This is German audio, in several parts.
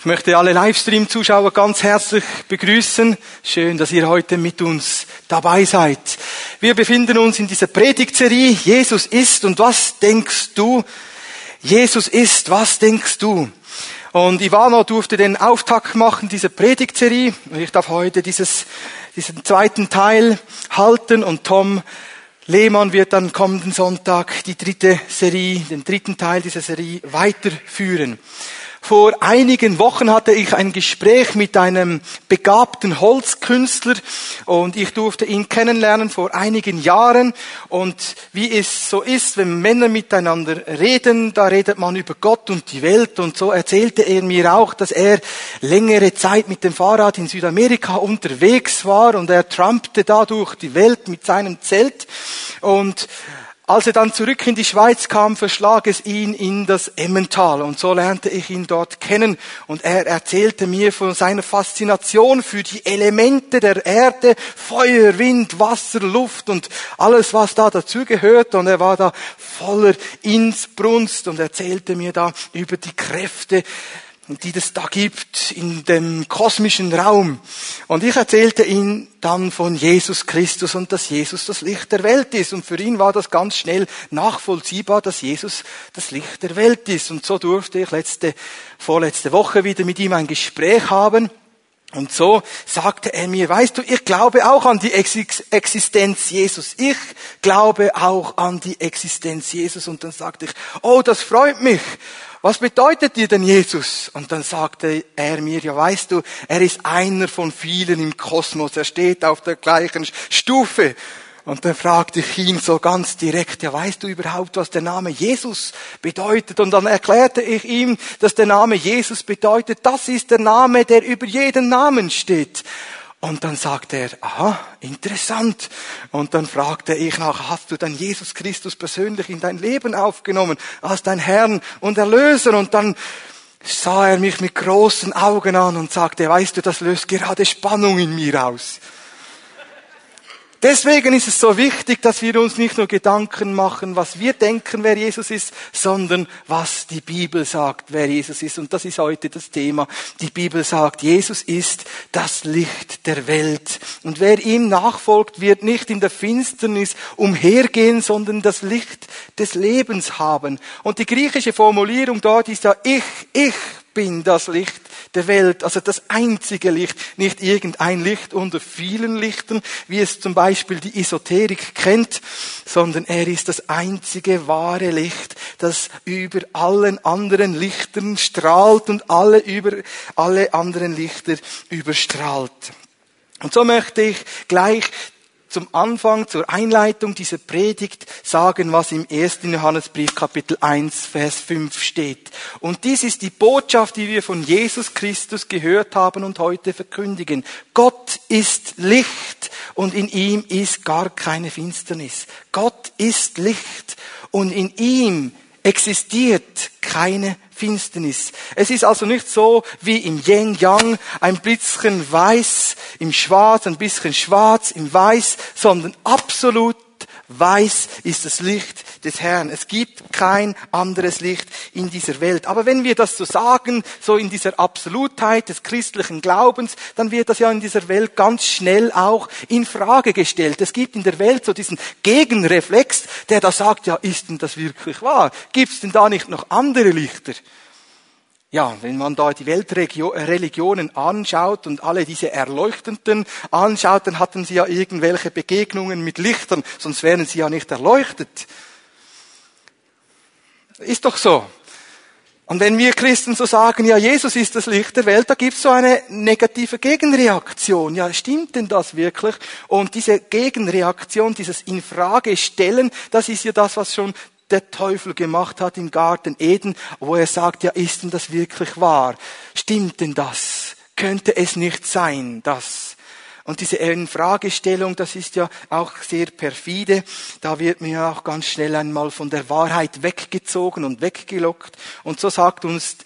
Ich möchte alle Livestream-Zuschauer ganz herzlich begrüßen. Schön, dass ihr heute mit uns dabei seid. Wir befinden uns in dieser Predigtserie. Jesus ist und was denkst du? Jesus ist, was denkst du? Und Ivano durfte den Auftakt machen dieser Predigtserie. Ich darf heute dieses, diesen zweiten Teil halten und Tom Lehmann wird dann kommenden Sonntag die dritte Serie, den dritten Teil dieser Serie weiterführen. Vor einigen Wochen hatte ich ein Gespräch mit einem begabten Holzkünstler und ich durfte ihn kennenlernen vor einigen Jahren. Und wie es so ist, wenn Männer miteinander reden, da redet man über Gott und die Welt. Und so erzählte er mir auch, dass er längere Zeit mit dem Fahrrad in Südamerika unterwegs war und er trampte da durch die Welt mit seinem Zelt. Und als er dann zurück in die Schweiz kam, verschlag es ihn in das Emmental. Und so lernte ich ihn dort kennen. Und er erzählte mir von seiner Faszination für die Elemente der Erde, Feuer, Wind, Wasser, Luft und alles, was da dazugehört. Und er war da voller Insbrunst und erzählte mir da über die Kräfte die es da gibt in dem kosmischen Raum. Und ich erzählte ihm dann von Jesus Christus und dass Jesus das Licht der Welt ist. Und für ihn war das ganz schnell nachvollziehbar, dass Jesus das Licht der Welt ist. Und so durfte ich letzte, vorletzte Woche wieder mit ihm ein Gespräch haben. Und so sagte er mir, weißt du, ich glaube auch an die Existenz Jesus. Ich glaube auch an die Existenz Jesus. Und dann sagte ich, oh, das freut mich was bedeutet dir denn Jesus? Und dann sagte er mir, ja weißt du, er ist einer von vielen im Kosmos, er steht auf der gleichen Stufe. Und dann fragte ich ihn so ganz direkt, ja weißt du überhaupt, was der Name Jesus bedeutet? Und dann erklärte ich ihm, dass der Name Jesus bedeutet, das ist der Name, der über jeden Namen steht. Und dann sagte er, aha, interessant. Und dann fragte ich nach, hast du dann Jesus Christus persönlich in dein Leben aufgenommen, als dein Herrn und Erlöser? Und dann sah er mich mit großen Augen an und sagte, weißt du, das löst gerade Spannung in mir aus. Deswegen ist es so wichtig, dass wir uns nicht nur Gedanken machen, was wir denken, wer Jesus ist, sondern was die Bibel sagt, wer Jesus ist. Und das ist heute das Thema. Die Bibel sagt, Jesus ist das Licht der Welt. Und wer ihm nachfolgt, wird nicht in der Finsternis umhergehen, sondern das Licht des Lebens haben. Und die griechische Formulierung dort ist ja, ich, ich bin das Licht der Welt, also das einzige Licht, nicht irgendein Licht unter vielen Lichtern, wie es zum Beispiel die Esoterik kennt, sondern er ist das einzige wahre Licht, das über allen anderen Lichtern strahlt und alle über alle anderen Lichter überstrahlt. Und so möchte ich gleich zum Anfang, zur Einleitung dieser Predigt sagen, was im 1. Johannesbrief Kapitel 1, Vers 5 steht. Und dies ist die Botschaft, die wir von Jesus Christus gehört haben und heute verkündigen. Gott ist Licht und in ihm ist gar keine Finsternis. Gott ist Licht und in ihm existiert keine Finsternis. Es ist also nicht so wie im Yin Yang, ein bisschen weiß im Schwarz, ein bisschen schwarz im Weiß, sondern absolut weiß ist das Licht des Herrn. Es gibt kein anderes Licht in dieser Welt. Aber wenn wir das so sagen, so in dieser Absolutheit des christlichen Glaubens, dann wird das ja in dieser Welt ganz schnell auch in Frage gestellt. Es gibt in der Welt so diesen Gegenreflex, der da sagt, ja, ist denn das wirklich wahr? Gibt es denn da nicht noch andere Lichter? Ja, wenn man da die Weltreligionen anschaut und alle diese Erleuchtenden anschaut, dann hatten sie ja irgendwelche Begegnungen mit Lichtern, sonst wären sie ja nicht erleuchtet. Ist doch so. Und wenn wir Christen so sagen, ja, Jesus ist das Licht der Welt, da gibt es so eine negative Gegenreaktion. Ja, stimmt denn das wirklich? Und diese Gegenreaktion, dieses Infragestellen, das ist ja das, was schon der Teufel gemacht hat im Garten Eden, wo er sagt, ja, ist denn das wirklich wahr? Stimmt denn das? Könnte es nicht sein, dass? Und diese Fragestellung, das ist ja auch sehr perfide. Da wird mir auch ganz schnell einmal von der Wahrheit weggezogen und weggelockt. Und so sagt uns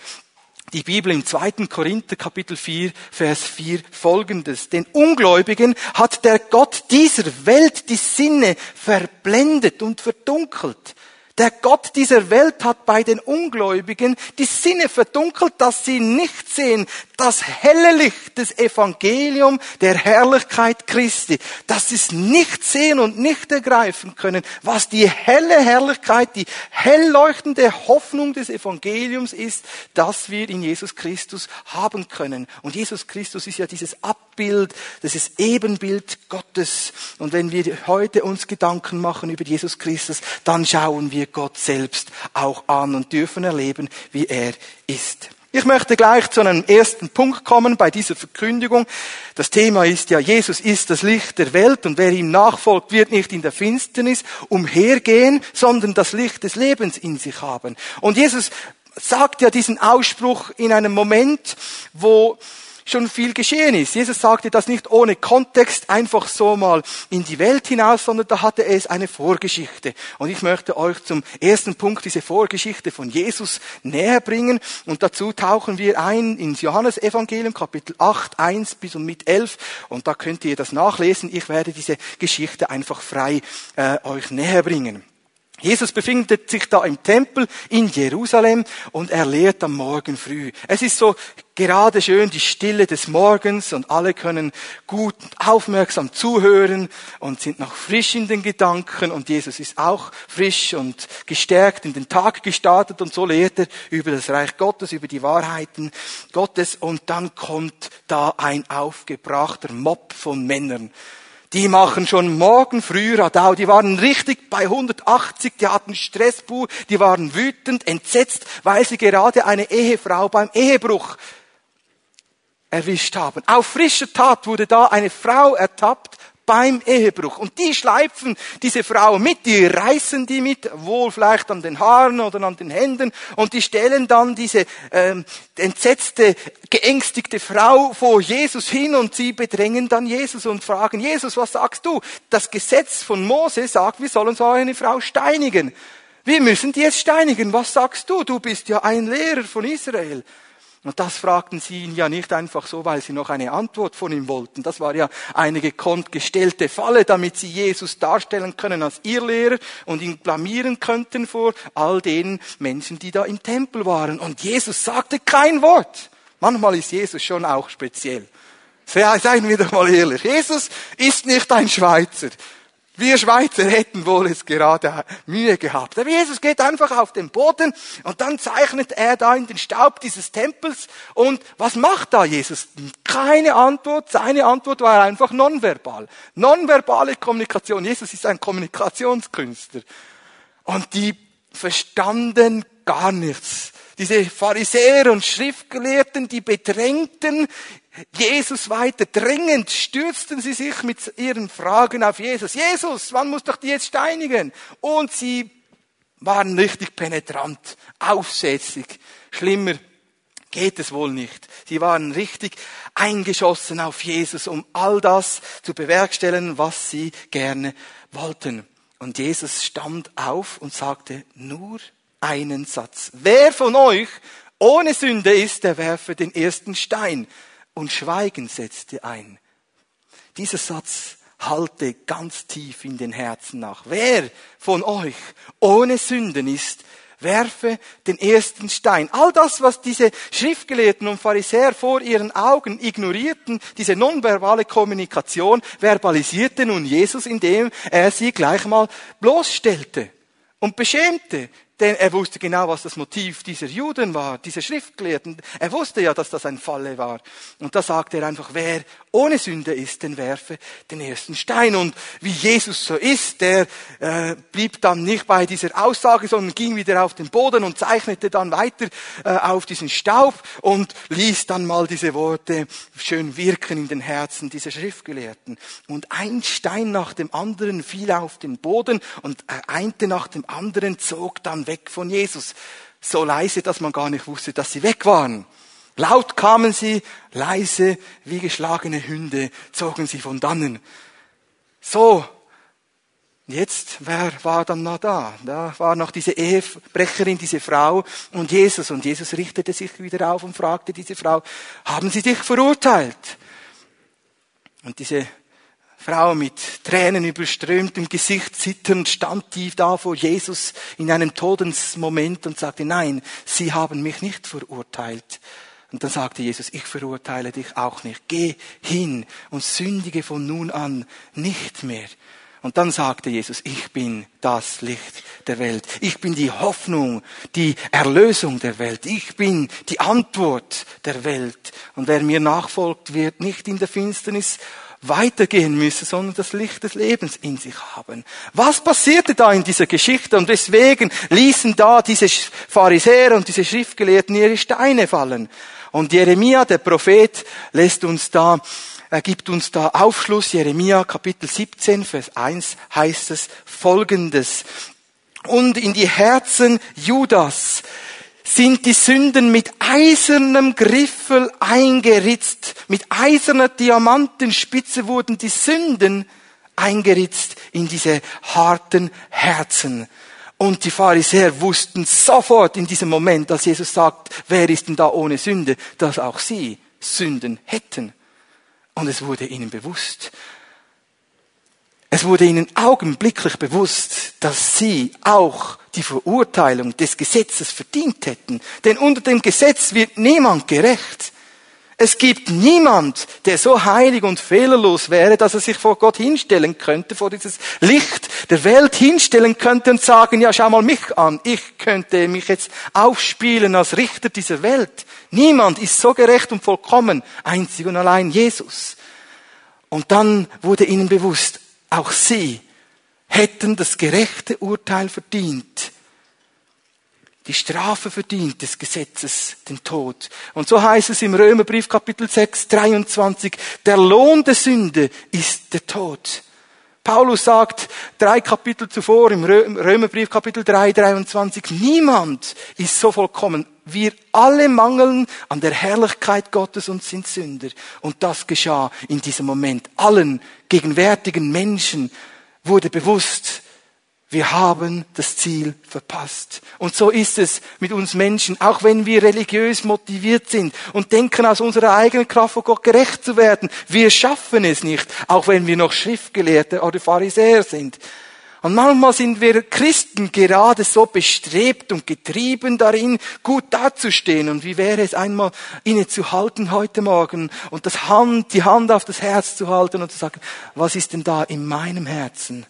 die Bibel im 2. Korinther Kapitel 4, Vers 4 folgendes. Den Ungläubigen hat der Gott dieser Welt die Sinne verblendet und verdunkelt Der Gott dieser Welt hat bei den Ungläubigen die Sinne verdunkelt, dass sie nicht sehen das helle Licht des Evangelium der Herrlichkeit Christi, dass sie es nicht sehen und nicht ergreifen können, was die helle Herrlichkeit, die hell leuchtende Hoffnung des Evangeliums ist, dass wir in Jesus Christus haben können. Und Jesus Christus ist ja dieses Abbild, dieses Ebenbild Gottes. Und wenn wir heute uns Gedanken machen über Jesus Christus, dann schauen wir Gott selbst auch an und dürfen erleben, wie er ist. Ich möchte gleich zu einem ersten Punkt kommen bei dieser Verkündigung. Das Thema ist ja, Jesus ist das Licht der Welt und wer ihm nachfolgt, wird nicht in der Finsternis umhergehen, sondern das Licht des Lebens in sich haben. Und Jesus sagt ja diesen Ausspruch in einem Moment, wo schon viel geschehen ist. Jesus sagte das nicht ohne Kontext einfach so mal in die Welt hinaus, sondern da hatte es eine Vorgeschichte. Und ich möchte euch zum ersten Punkt diese Vorgeschichte von Jesus näher bringen. Und dazu tauchen wir ein ins Johannesevangelium, Kapitel 8, 1 bis und mit 11. Und da könnt ihr das nachlesen. Ich werde diese Geschichte einfach frei äh, euch näher bringen. Jesus befindet sich da im Tempel in Jerusalem und er lehrt am Morgen früh. Es ist so gerade schön die Stille des Morgens und alle können gut aufmerksam zuhören und sind noch frisch in den Gedanken und Jesus ist auch frisch und gestärkt in den Tag gestartet und so lehrt er über das Reich Gottes, über die Wahrheiten Gottes und dann kommt da ein aufgebrachter Mob von Männern die machen schon morgen früh Radau. Die waren richtig bei 180, die hatten Stressbuch, die waren wütend, entsetzt, weil sie gerade eine Ehefrau beim Ehebruch erwischt haben. Auf frischer Tat wurde da eine Frau ertappt, beim Ehebruch. Und die schleifen diese Frau mit, die reißen die mit, wohl vielleicht an den Haaren oder an den Händen, und die stellen dann diese ähm, entsetzte, geängstigte Frau vor Jesus hin und sie bedrängen dann Jesus und fragen, Jesus, was sagst du? Das Gesetz von Mose sagt, wir sollen so eine Frau steinigen. Wir müssen die jetzt steinigen. Was sagst du? Du bist ja ein Lehrer von Israel. Und das fragten sie ihn ja nicht einfach so, weil sie noch eine Antwort von ihm wollten. Das war ja eine gekonnt gestellte Falle, damit sie Jesus darstellen können als ihr Lehrer und ihn blamieren könnten vor all den Menschen, die da im Tempel waren. Und Jesus sagte kein Wort. Manchmal ist Jesus schon auch speziell. Seien wir doch mal ehrlich. Jesus ist nicht ein Schweizer. Wir Schweizer hätten wohl es gerade Mühe gehabt. Aber Jesus geht einfach auf den Boden und dann zeichnet er da in den Staub dieses Tempels. Und was macht da Jesus? Keine Antwort. Seine Antwort war einfach nonverbal. Nonverbale Kommunikation. Jesus ist ein Kommunikationskünstler. Und die verstanden gar nichts. Diese Pharisäer und Schriftgelehrten, die bedrängten Jesus weiter. Dringend stürzten sie sich mit ihren Fragen auf Jesus. Jesus, wann muss doch die jetzt steinigen? Und sie waren richtig penetrant, aufsätzig. Schlimmer geht es wohl nicht. Sie waren richtig eingeschossen auf Jesus, um all das zu bewerkstelligen, was sie gerne wollten. Und Jesus stand auf und sagte nur einen Satz. Wer von euch ohne Sünde ist, der werfe den ersten Stein und Schweigen setzte ein. Dieser Satz halte ganz tief in den Herzen nach. Wer von euch ohne Sünden ist, werfe den ersten Stein. All das, was diese Schriftgelehrten und Pharisäer vor ihren Augen ignorierten, diese nonverbale Kommunikation, verbalisierte nun Jesus, indem er sie gleich mal bloßstellte und beschämte. Denn er wusste genau, was das Motiv dieser Juden war, dieser Schriftgelehrten. Er wusste ja, dass das ein Falle war. Und da sagte er einfach, wer ohne Sünde ist, den werfe den ersten Stein. Und wie Jesus so ist, der äh, blieb dann nicht bei dieser Aussage, sondern ging wieder auf den Boden und zeichnete dann weiter äh, auf diesen Staub und ließ dann mal diese Worte schön wirken in den Herzen dieser Schriftgelehrten. Und ein Stein nach dem anderen fiel auf den Boden und einte nach dem anderen zog dann weg von Jesus. So leise, dass man gar nicht wusste, dass sie weg waren. Laut kamen sie, leise wie geschlagene Hunde zogen sie von dannen. So, jetzt, wer war dann noch da? Da war noch diese Ehebrecherin, diese Frau und Jesus. Und Jesus richtete sich wieder auf und fragte diese Frau, haben sie dich verurteilt? Und diese Frau mit Tränen überströmtem Gesicht zitternd stand tief da vor Jesus in einem Todensmoment und sagte, nein, Sie haben mich nicht verurteilt. Und dann sagte Jesus, ich verurteile dich auch nicht. Geh hin und sündige von nun an nicht mehr. Und dann sagte Jesus, ich bin das Licht der Welt. Ich bin die Hoffnung, die Erlösung der Welt. Ich bin die Antwort der Welt. Und wer mir nachfolgt, wird nicht in der Finsternis weitergehen müssen, sondern das Licht des Lebens in sich haben. Was passierte da in dieser Geschichte? Und deswegen ließen da diese Pharisäer und diese Schriftgelehrten ihre Steine fallen. Und Jeremia, der Prophet, lässt uns da, er gibt uns da Aufschluss. Jeremia, Kapitel 17, Vers 1 heißt es folgendes. Und in die Herzen Judas sind die Sünden mit eisernem Griffel eingeritzt. Mit eiserner Diamantenspitze wurden die Sünden eingeritzt in diese harten Herzen. Und die Pharisäer wussten sofort in diesem Moment, als Jesus sagt, wer ist denn da ohne Sünde, dass auch sie Sünden hätten. Und es wurde ihnen bewusst. Es wurde ihnen augenblicklich bewusst, dass sie auch die Verurteilung des Gesetzes verdient hätten. Denn unter dem Gesetz wird niemand gerecht. Es gibt niemand, der so heilig und fehlerlos wäre, dass er sich vor Gott hinstellen könnte, vor dieses Licht der Welt hinstellen könnte und sagen, ja, schau mal mich an, ich könnte mich jetzt aufspielen als Richter dieser Welt. Niemand ist so gerecht und vollkommen, einzig und allein Jesus. Und dann wurde ihnen bewusst, auch sie hätten das gerechte Urteil verdient. Die Strafe verdient des Gesetzes, den Tod. Und so heißt es im Römerbrief Kapitel 6, 23, der Lohn der Sünde ist der Tod. Paulus sagt drei Kapitel zuvor im Römerbrief Kapitel 3, 23, niemand ist so vollkommen. Wir alle mangeln an der Herrlichkeit Gottes und sind Sünder. Und das geschah in diesem Moment. Allen gegenwärtigen Menschen wurde bewusst, wir haben das Ziel verpasst. Und so ist es mit uns Menschen, auch wenn wir religiös motiviert sind und denken aus unserer eigenen Kraft vor Gott gerecht zu werden. Wir schaffen es nicht, auch wenn wir noch Schriftgelehrte oder Pharisäer sind. Und manchmal sind wir Christen gerade so bestrebt und getrieben darin, gut dazustehen. Und wie wäre es einmal, innezuhalten heute Morgen und das Hand, die Hand auf das Herz zu halten und zu sagen, was ist denn da in meinem Herzen?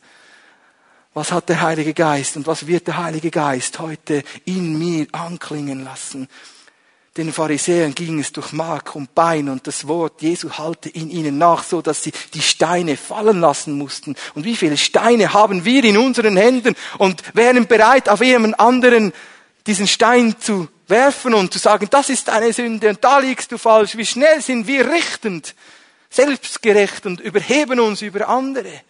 Was hat der Heilige Geist und was wird der Heilige Geist heute in mir anklingen lassen? Den Pharisäern ging es durch Mark und Bein und das Wort Jesu halte in ihnen nach, so dass sie die Steine fallen lassen mussten. Und wie viele Steine haben wir in unseren Händen und wären bereit, auf jemand anderen diesen Stein zu werfen und zu sagen, das ist eine Sünde und da liegst du falsch. Wie schnell sind wir richtend, selbstgerecht und überheben uns über andere.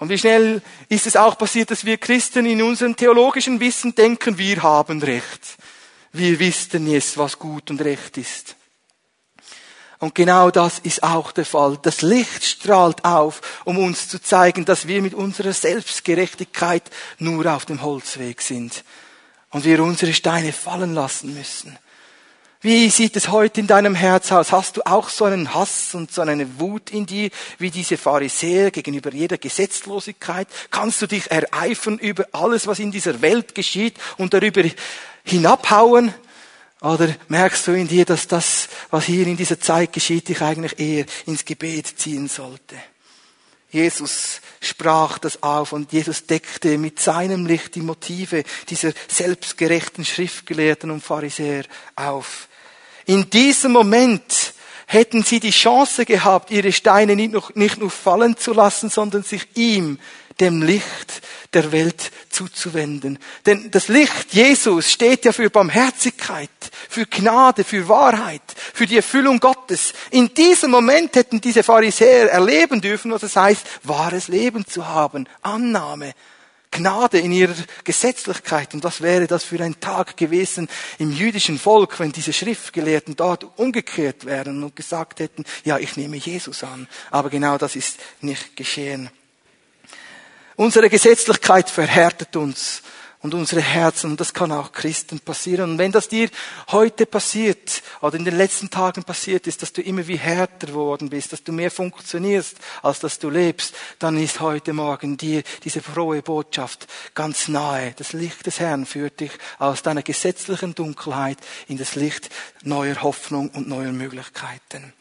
Und wie schnell ist es auch passiert, dass wir Christen in unserem theologischen Wissen denken, wir haben Recht. Wir wissen jetzt, was gut und recht ist. Und genau das ist auch der Fall. Das Licht strahlt auf, um uns zu zeigen, dass wir mit unserer Selbstgerechtigkeit nur auf dem Holzweg sind und wir unsere Steine fallen lassen müssen. Wie sieht es heute in deinem Herz aus? Hast du auch so einen Hass und so eine Wut in dir, wie diese Pharisäer gegenüber jeder Gesetzlosigkeit? Kannst du dich ereifern über alles, was in dieser Welt geschieht und darüber hinabhauen? Oder merkst du in dir, dass das, was hier in dieser Zeit geschieht, dich eigentlich eher ins Gebet ziehen sollte? Jesus sprach das auf und Jesus deckte mit seinem Licht die Motive dieser selbstgerechten Schriftgelehrten und Pharisäer auf. In diesem Moment hätten sie die Chance gehabt, ihre Steine nicht nur, nicht nur fallen zu lassen, sondern sich ihm, dem Licht der Welt zuzuwenden. Denn das Licht Jesus steht ja für Barmherzigkeit, für Gnade, für Wahrheit, für die Erfüllung Gottes. In diesem Moment hätten diese Pharisäer erleben dürfen, was es heißt, wahres Leben zu haben, Annahme, Gnade in ihrer Gesetzlichkeit. Und was wäre das für ein Tag gewesen im jüdischen Volk, wenn diese Schriftgelehrten dort umgekehrt wären und gesagt hätten, ja, ich nehme Jesus an. Aber genau das ist nicht geschehen. Unsere Gesetzlichkeit verhärtet uns und unsere Herzen. Und das kann auch Christen passieren. Und wenn das dir heute passiert oder in den letzten Tagen passiert ist, dass du immer wie härter geworden bist, dass du mehr funktionierst, als dass du lebst, dann ist heute Morgen dir diese frohe Botschaft ganz nahe. Das Licht des Herrn führt dich aus deiner gesetzlichen Dunkelheit in das Licht neuer Hoffnung und neuer Möglichkeiten.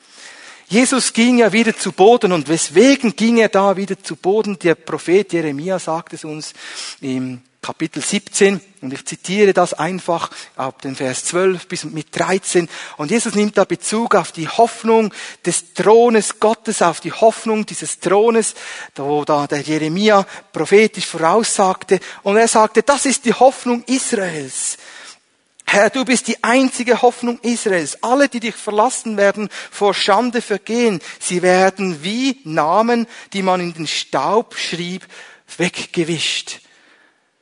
Jesus ging ja wieder zu Boden und weswegen ging er da wieder zu Boden? Der Prophet Jeremia sagt es uns im Kapitel 17 und ich zitiere das einfach ab dem Vers 12 bis mit 13 und Jesus nimmt da Bezug auf die Hoffnung des Thrones Gottes, auf die Hoffnung dieses Thrones, wo da der Jeremia prophetisch voraussagte und er sagte, das ist die Hoffnung Israels. Herr, du bist die einzige Hoffnung Israels. Alle, die dich verlassen werden, vor Schande vergehen. Sie werden wie Namen, die man in den Staub schrieb, weggewischt.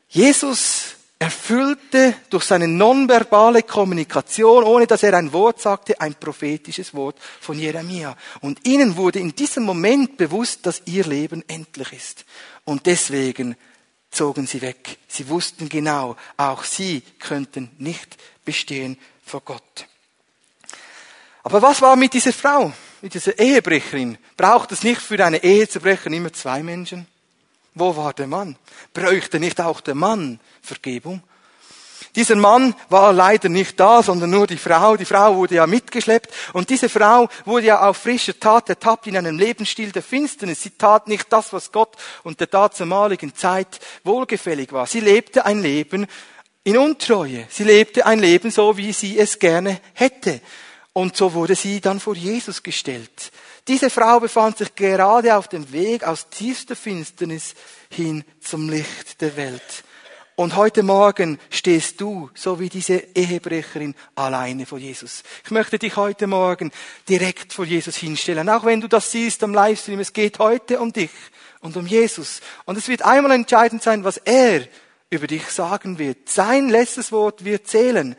Jesus erfüllte durch seine nonverbale Kommunikation, ohne dass er ein Wort sagte, ein prophetisches Wort von Jeremia. Und ihnen wurde in diesem Moment bewusst, dass ihr Leben endlich ist. Und deswegen zogen sie weg. Sie wussten genau, auch sie könnten nicht bestehen vor Gott. Aber was war mit dieser Frau, mit dieser Ehebrecherin? Braucht es nicht für eine Ehe zu brechen immer zwei Menschen? Wo war der Mann? Bräuchte nicht auch der Mann Vergebung? Dieser Mann war leider nicht da, sondern nur die Frau. Die Frau wurde ja mitgeschleppt. Und diese Frau wurde ja auf frischer Tat ertappt in einem Lebensstil der Finsternis. Sie tat nicht das, was Gott und der dazumaligen Zeit wohlgefällig war. Sie lebte ein Leben in Untreue. Sie lebte ein Leben so, wie sie es gerne hätte. Und so wurde sie dann vor Jesus gestellt. Diese Frau befand sich gerade auf dem Weg aus tiefster Finsternis hin zum Licht der Welt. Und heute Morgen stehst du, so wie diese Ehebrecherin, alleine vor Jesus. Ich möchte dich heute Morgen direkt vor Jesus hinstellen. Auch wenn du das siehst am Livestream, es geht heute um dich und um Jesus. Und es wird einmal entscheidend sein, was er über dich sagen wird. Sein letztes Wort wird zählen.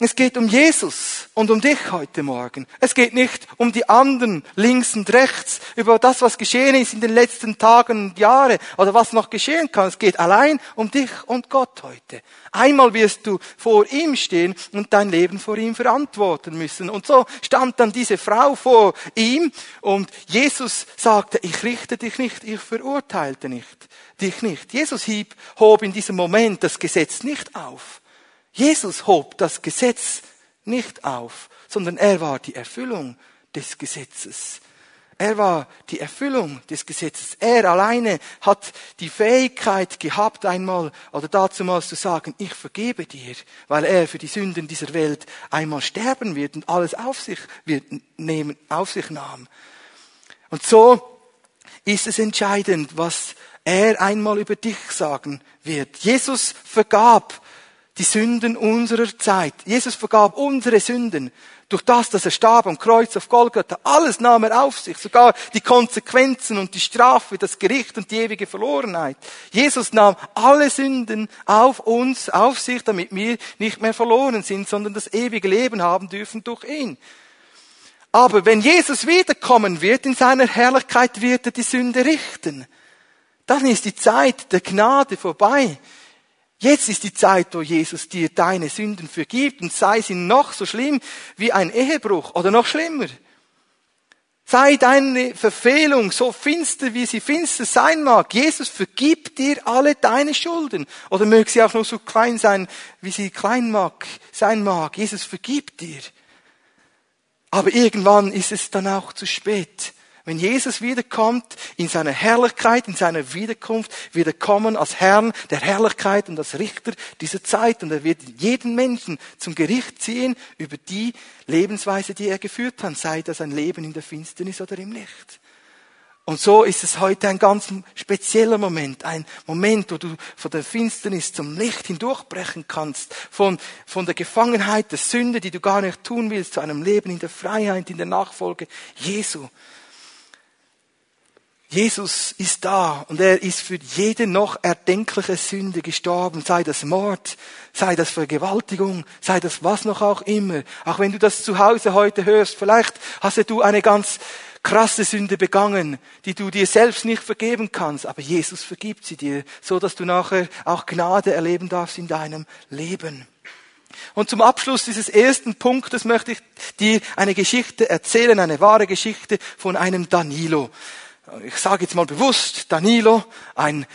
Es geht um Jesus und um dich heute Morgen. Es geht nicht um die anderen links und rechts, über das, was geschehen ist in den letzten Tagen und Jahren oder was noch geschehen kann. Es geht allein um dich und Gott heute. Einmal wirst du vor ihm stehen und dein Leben vor ihm verantworten müssen. Und so stand dann diese Frau vor ihm und Jesus sagte, ich richte dich nicht, ich verurteilte nicht, dich nicht. Jesus hieb, hob in diesem Moment das Gesetz nicht auf Jesus hob das Gesetz nicht auf, sondern er war die Erfüllung des Gesetzes. Er war die Erfüllung des Gesetzes. Er alleine hat die Fähigkeit gehabt, einmal oder dazumals zu sagen, ich vergebe dir, weil er für die Sünden dieser Welt einmal sterben wird und alles auf sich wird nehmen, auf sich nahm. Und so ist es entscheidend, was er einmal über dich sagen wird. Jesus vergab die Sünden unserer Zeit. Jesus vergab unsere Sünden durch das, dass er starb am Kreuz auf Golgatha. Alles nahm er auf sich, sogar die Konsequenzen und die Strafe, das Gericht und die ewige Verlorenheit. Jesus nahm alle Sünden auf uns, auf sich, damit wir nicht mehr verloren sind, sondern das ewige Leben haben dürfen durch ihn. Aber wenn Jesus wiederkommen wird in seiner Herrlichkeit, wird er die Sünde richten. Dann ist die Zeit der Gnade vorbei. Jetzt ist die Zeit, wo Jesus dir deine Sünden vergibt und sei sie noch so schlimm wie ein Ehebruch oder noch schlimmer. Sei deine Verfehlung so finster, wie sie finster sein mag. Jesus vergibt dir alle deine Schulden. Oder möge sie auch nur so klein sein, wie sie klein mag, sein mag. Jesus vergibt dir. Aber irgendwann ist es dann auch zu spät. Wenn Jesus wiederkommt, in seiner Herrlichkeit, in seiner Wiederkunft, wird er kommen als Herrn der Herrlichkeit und als Richter dieser Zeit. Und er wird jeden Menschen zum Gericht ziehen über die Lebensweise, die er geführt hat, sei das ein Leben in der Finsternis oder im Licht. Und so ist es heute ein ganz spezieller Moment, ein Moment, wo du von der Finsternis zum Licht hindurchbrechen kannst, von, von der Gefangenheit der Sünde, die du gar nicht tun willst, zu einem Leben in der Freiheit, in der Nachfolge Jesu. Jesus ist da und er ist für jede noch erdenkliche Sünde gestorben, sei das Mord, sei das Vergewaltigung, sei das was noch auch immer. Auch wenn du das zu Hause heute hörst, vielleicht hast du eine ganz krasse Sünde begangen, die du dir selbst nicht vergeben kannst, aber Jesus vergibt sie dir, so dass du nachher auch Gnade erleben darfst in deinem Leben. Und zum Abschluss dieses ersten Punktes möchte ich dir eine Geschichte erzählen, eine wahre Geschichte von einem Danilo ich sage jetzt mal bewusst, Danilo, ein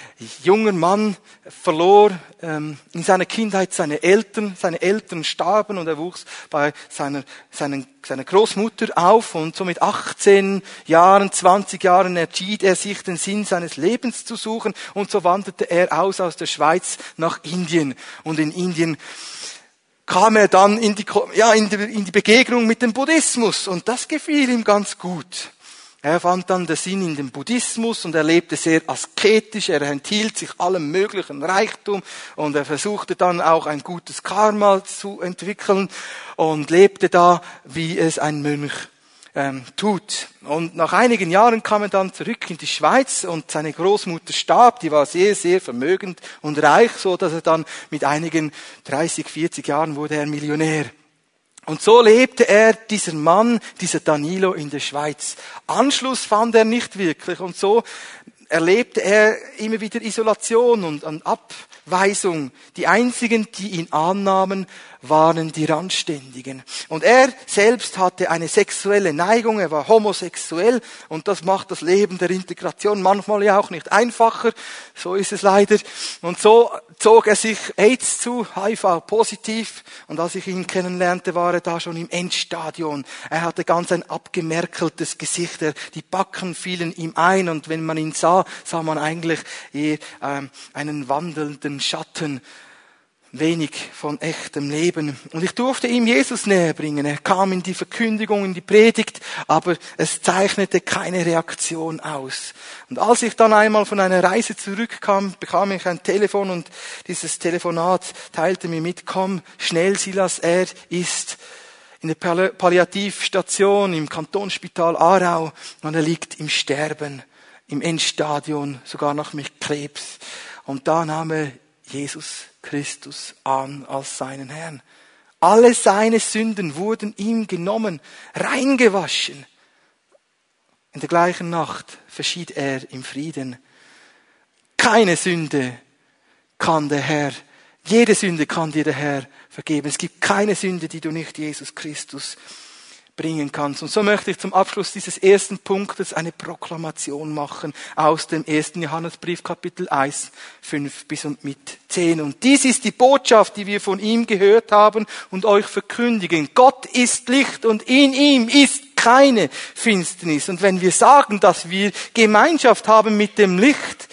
junger Mann, verlor ähm, in seiner Kindheit seine Eltern. Seine Eltern starben und er wuchs bei seiner, seiner, seiner Großmutter auf und so mit 18 Jahren, 20 Jahren entschied er sich, den Sinn seines Lebens zu suchen und so wanderte er aus aus der Schweiz nach Indien. Und in Indien kam er dann in die, ja, in die, in die Begegnung mit dem Buddhismus und das gefiel ihm ganz gut. Er fand dann den Sinn in dem Buddhismus und er lebte sehr asketisch, er enthielt sich allem möglichen Reichtum und er versuchte dann auch ein gutes Karma zu entwickeln und lebte da, wie es ein Mönch ähm, tut. Und nach einigen Jahren kam er dann zurück in die Schweiz und seine Großmutter starb, die war sehr, sehr vermögend und reich, so dass er dann mit einigen 30, 40 Jahren wurde er Millionär. Und so lebte er, dieser Mann, dieser Danilo in der Schweiz. Anschluss fand er nicht wirklich und so erlebte er immer wieder Isolation und Abweisung. Die einzigen, die ihn annahmen, waren die Randständigen. Und er selbst hatte eine sexuelle Neigung, er war homosexuell und das macht das Leben der Integration manchmal ja auch nicht einfacher. So ist es leider. Und so zog er sich AIDS zu, HIV positiv. Und als ich ihn kennenlernte, war er da schon im Endstadion. Er hatte ganz ein abgemerkeltes Gesicht. Die Backen fielen ihm ein und wenn man ihn sah, sah man eigentlich eher ähm, einen wandelnden Schatten wenig von echtem Leben. Und ich durfte ihm Jesus näher bringen. Er kam in die Verkündigung, in die Predigt, aber es zeichnete keine Reaktion aus. Und als ich dann einmal von einer Reise zurückkam, bekam ich ein Telefon und dieses Telefonat teilte mir mit, komm schnell, Silas, er ist in der Palliativstation im Kantonsspital Aarau und er liegt im Sterben, im Endstadion, sogar noch mit Krebs. Und da nahm er Jesus Christus an als seinen Herrn. Alle seine Sünden wurden ihm genommen, reingewaschen. In der gleichen Nacht verschied er im Frieden. Keine Sünde kann der Herr, jede Sünde kann dir der Herr vergeben. Es gibt keine Sünde, die du nicht Jesus Christus bringen kannst. Und so möchte ich zum Abschluss dieses ersten Punktes eine Proklamation machen aus dem ersten Johannesbrief Kapitel 1, 5 bis und mit 10. Und dies ist die Botschaft, die wir von ihm gehört haben und euch verkündigen. Gott ist Licht und in ihm ist keine Finsternis. Und wenn wir sagen, dass wir Gemeinschaft haben mit dem Licht,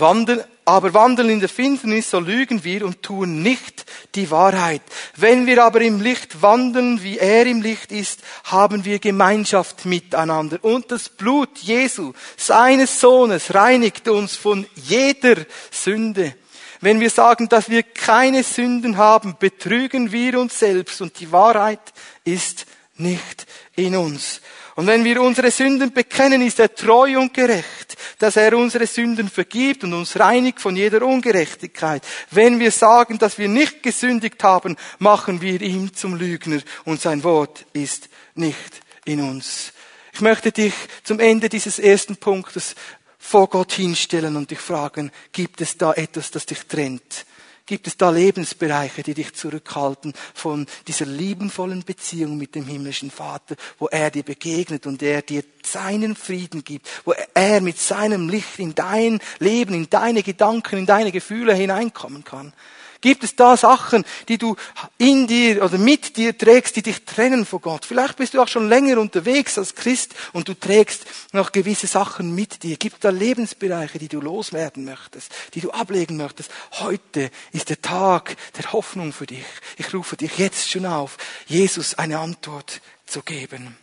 wandeln, aber wandeln in der Finsternis, so lügen wir und tun nicht die Wahrheit. Wenn wir aber im Licht wandeln, wie er im Licht ist, haben wir Gemeinschaft miteinander. Und das Blut Jesu, seines Sohnes, reinigt uns von jeder Sünde. Wenn wir sagen, dass wir keine Sünden haben, betrügen wir uns selbst und die Wahrheit ist nicht in uns. Und wenn wir unsere Sünden bekennen, ist er treu und gerecht, dass er unsere Sünden vergibt und uns reinigt von jeder Ungerechtigkeit. Wenn wir sagen, dass wir nicht gesündigt haben, machen wir ihn zum Lügner und sein Wort ist nicht in uns. Ich möchte dich zum Ende dieses ersten Punktes vor Gott hinstellen und dich fragen, gibt es da etwas, das dich trennt? Gibt es da Lebensbereiche, die dich zurückhalten von dieser liebenvollen Beziehung mit dem himmlischen Vater, wo er dir begegnet und er dir seinen Frieden gibt, wo er mit seinem Licht in dein Leben, in deine Gedanken, in deine Gefühle hineinkommen kann? Gibt es da Sachen, die du in dir oder mit dir trägst, die dich trennen von Gott? Vielleicht bist du auch schon länger unterwegs als Christ und du trägst noch gewisse Sachen mit dir. Gibt da Lebensbereiche, die du loswerden möchtest, die du ablegen möchtest? Heute ist der Tag der Hoffnung für dich. Ich rufe dich jetzt schon auf, Jesus eine Antwort zu geben.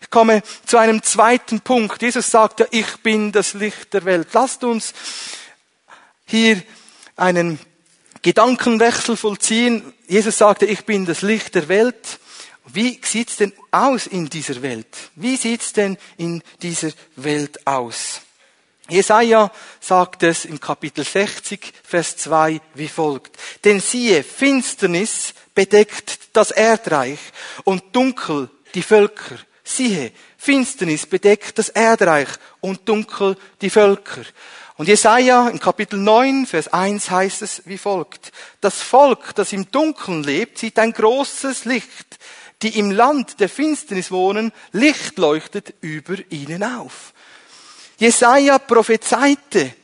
Ich komme zu einem zweiten Punkt. Jesus sagt ja, ich bin das Licht der Welt. Lasst uns hier einen Gedankenwechsel vollziehen. Jesus sagte, ich bin das Licht der Welt. Wie sieht's denn aus in dieser Welt? Wie sieht's denn in dieser Welt aus? Jesaja sagt es im Kapitel 60, Vers 2 wie folgt. Denn siehe, Finsternis bedeckt das Erdreich und dunkel die Völker. Siehe, Finsternis bedeckt das Erdreich und dunkel die Völker. Und Jesaja in Kapitel 9, Vers 1 heißt es wie folgt. Das Volk, das im Dunkeln lebt, sieht ein großes Licht. Die im Land der Finsternis wohnen, Licht leuchtet über ihnen auf. Jesaja prophezeite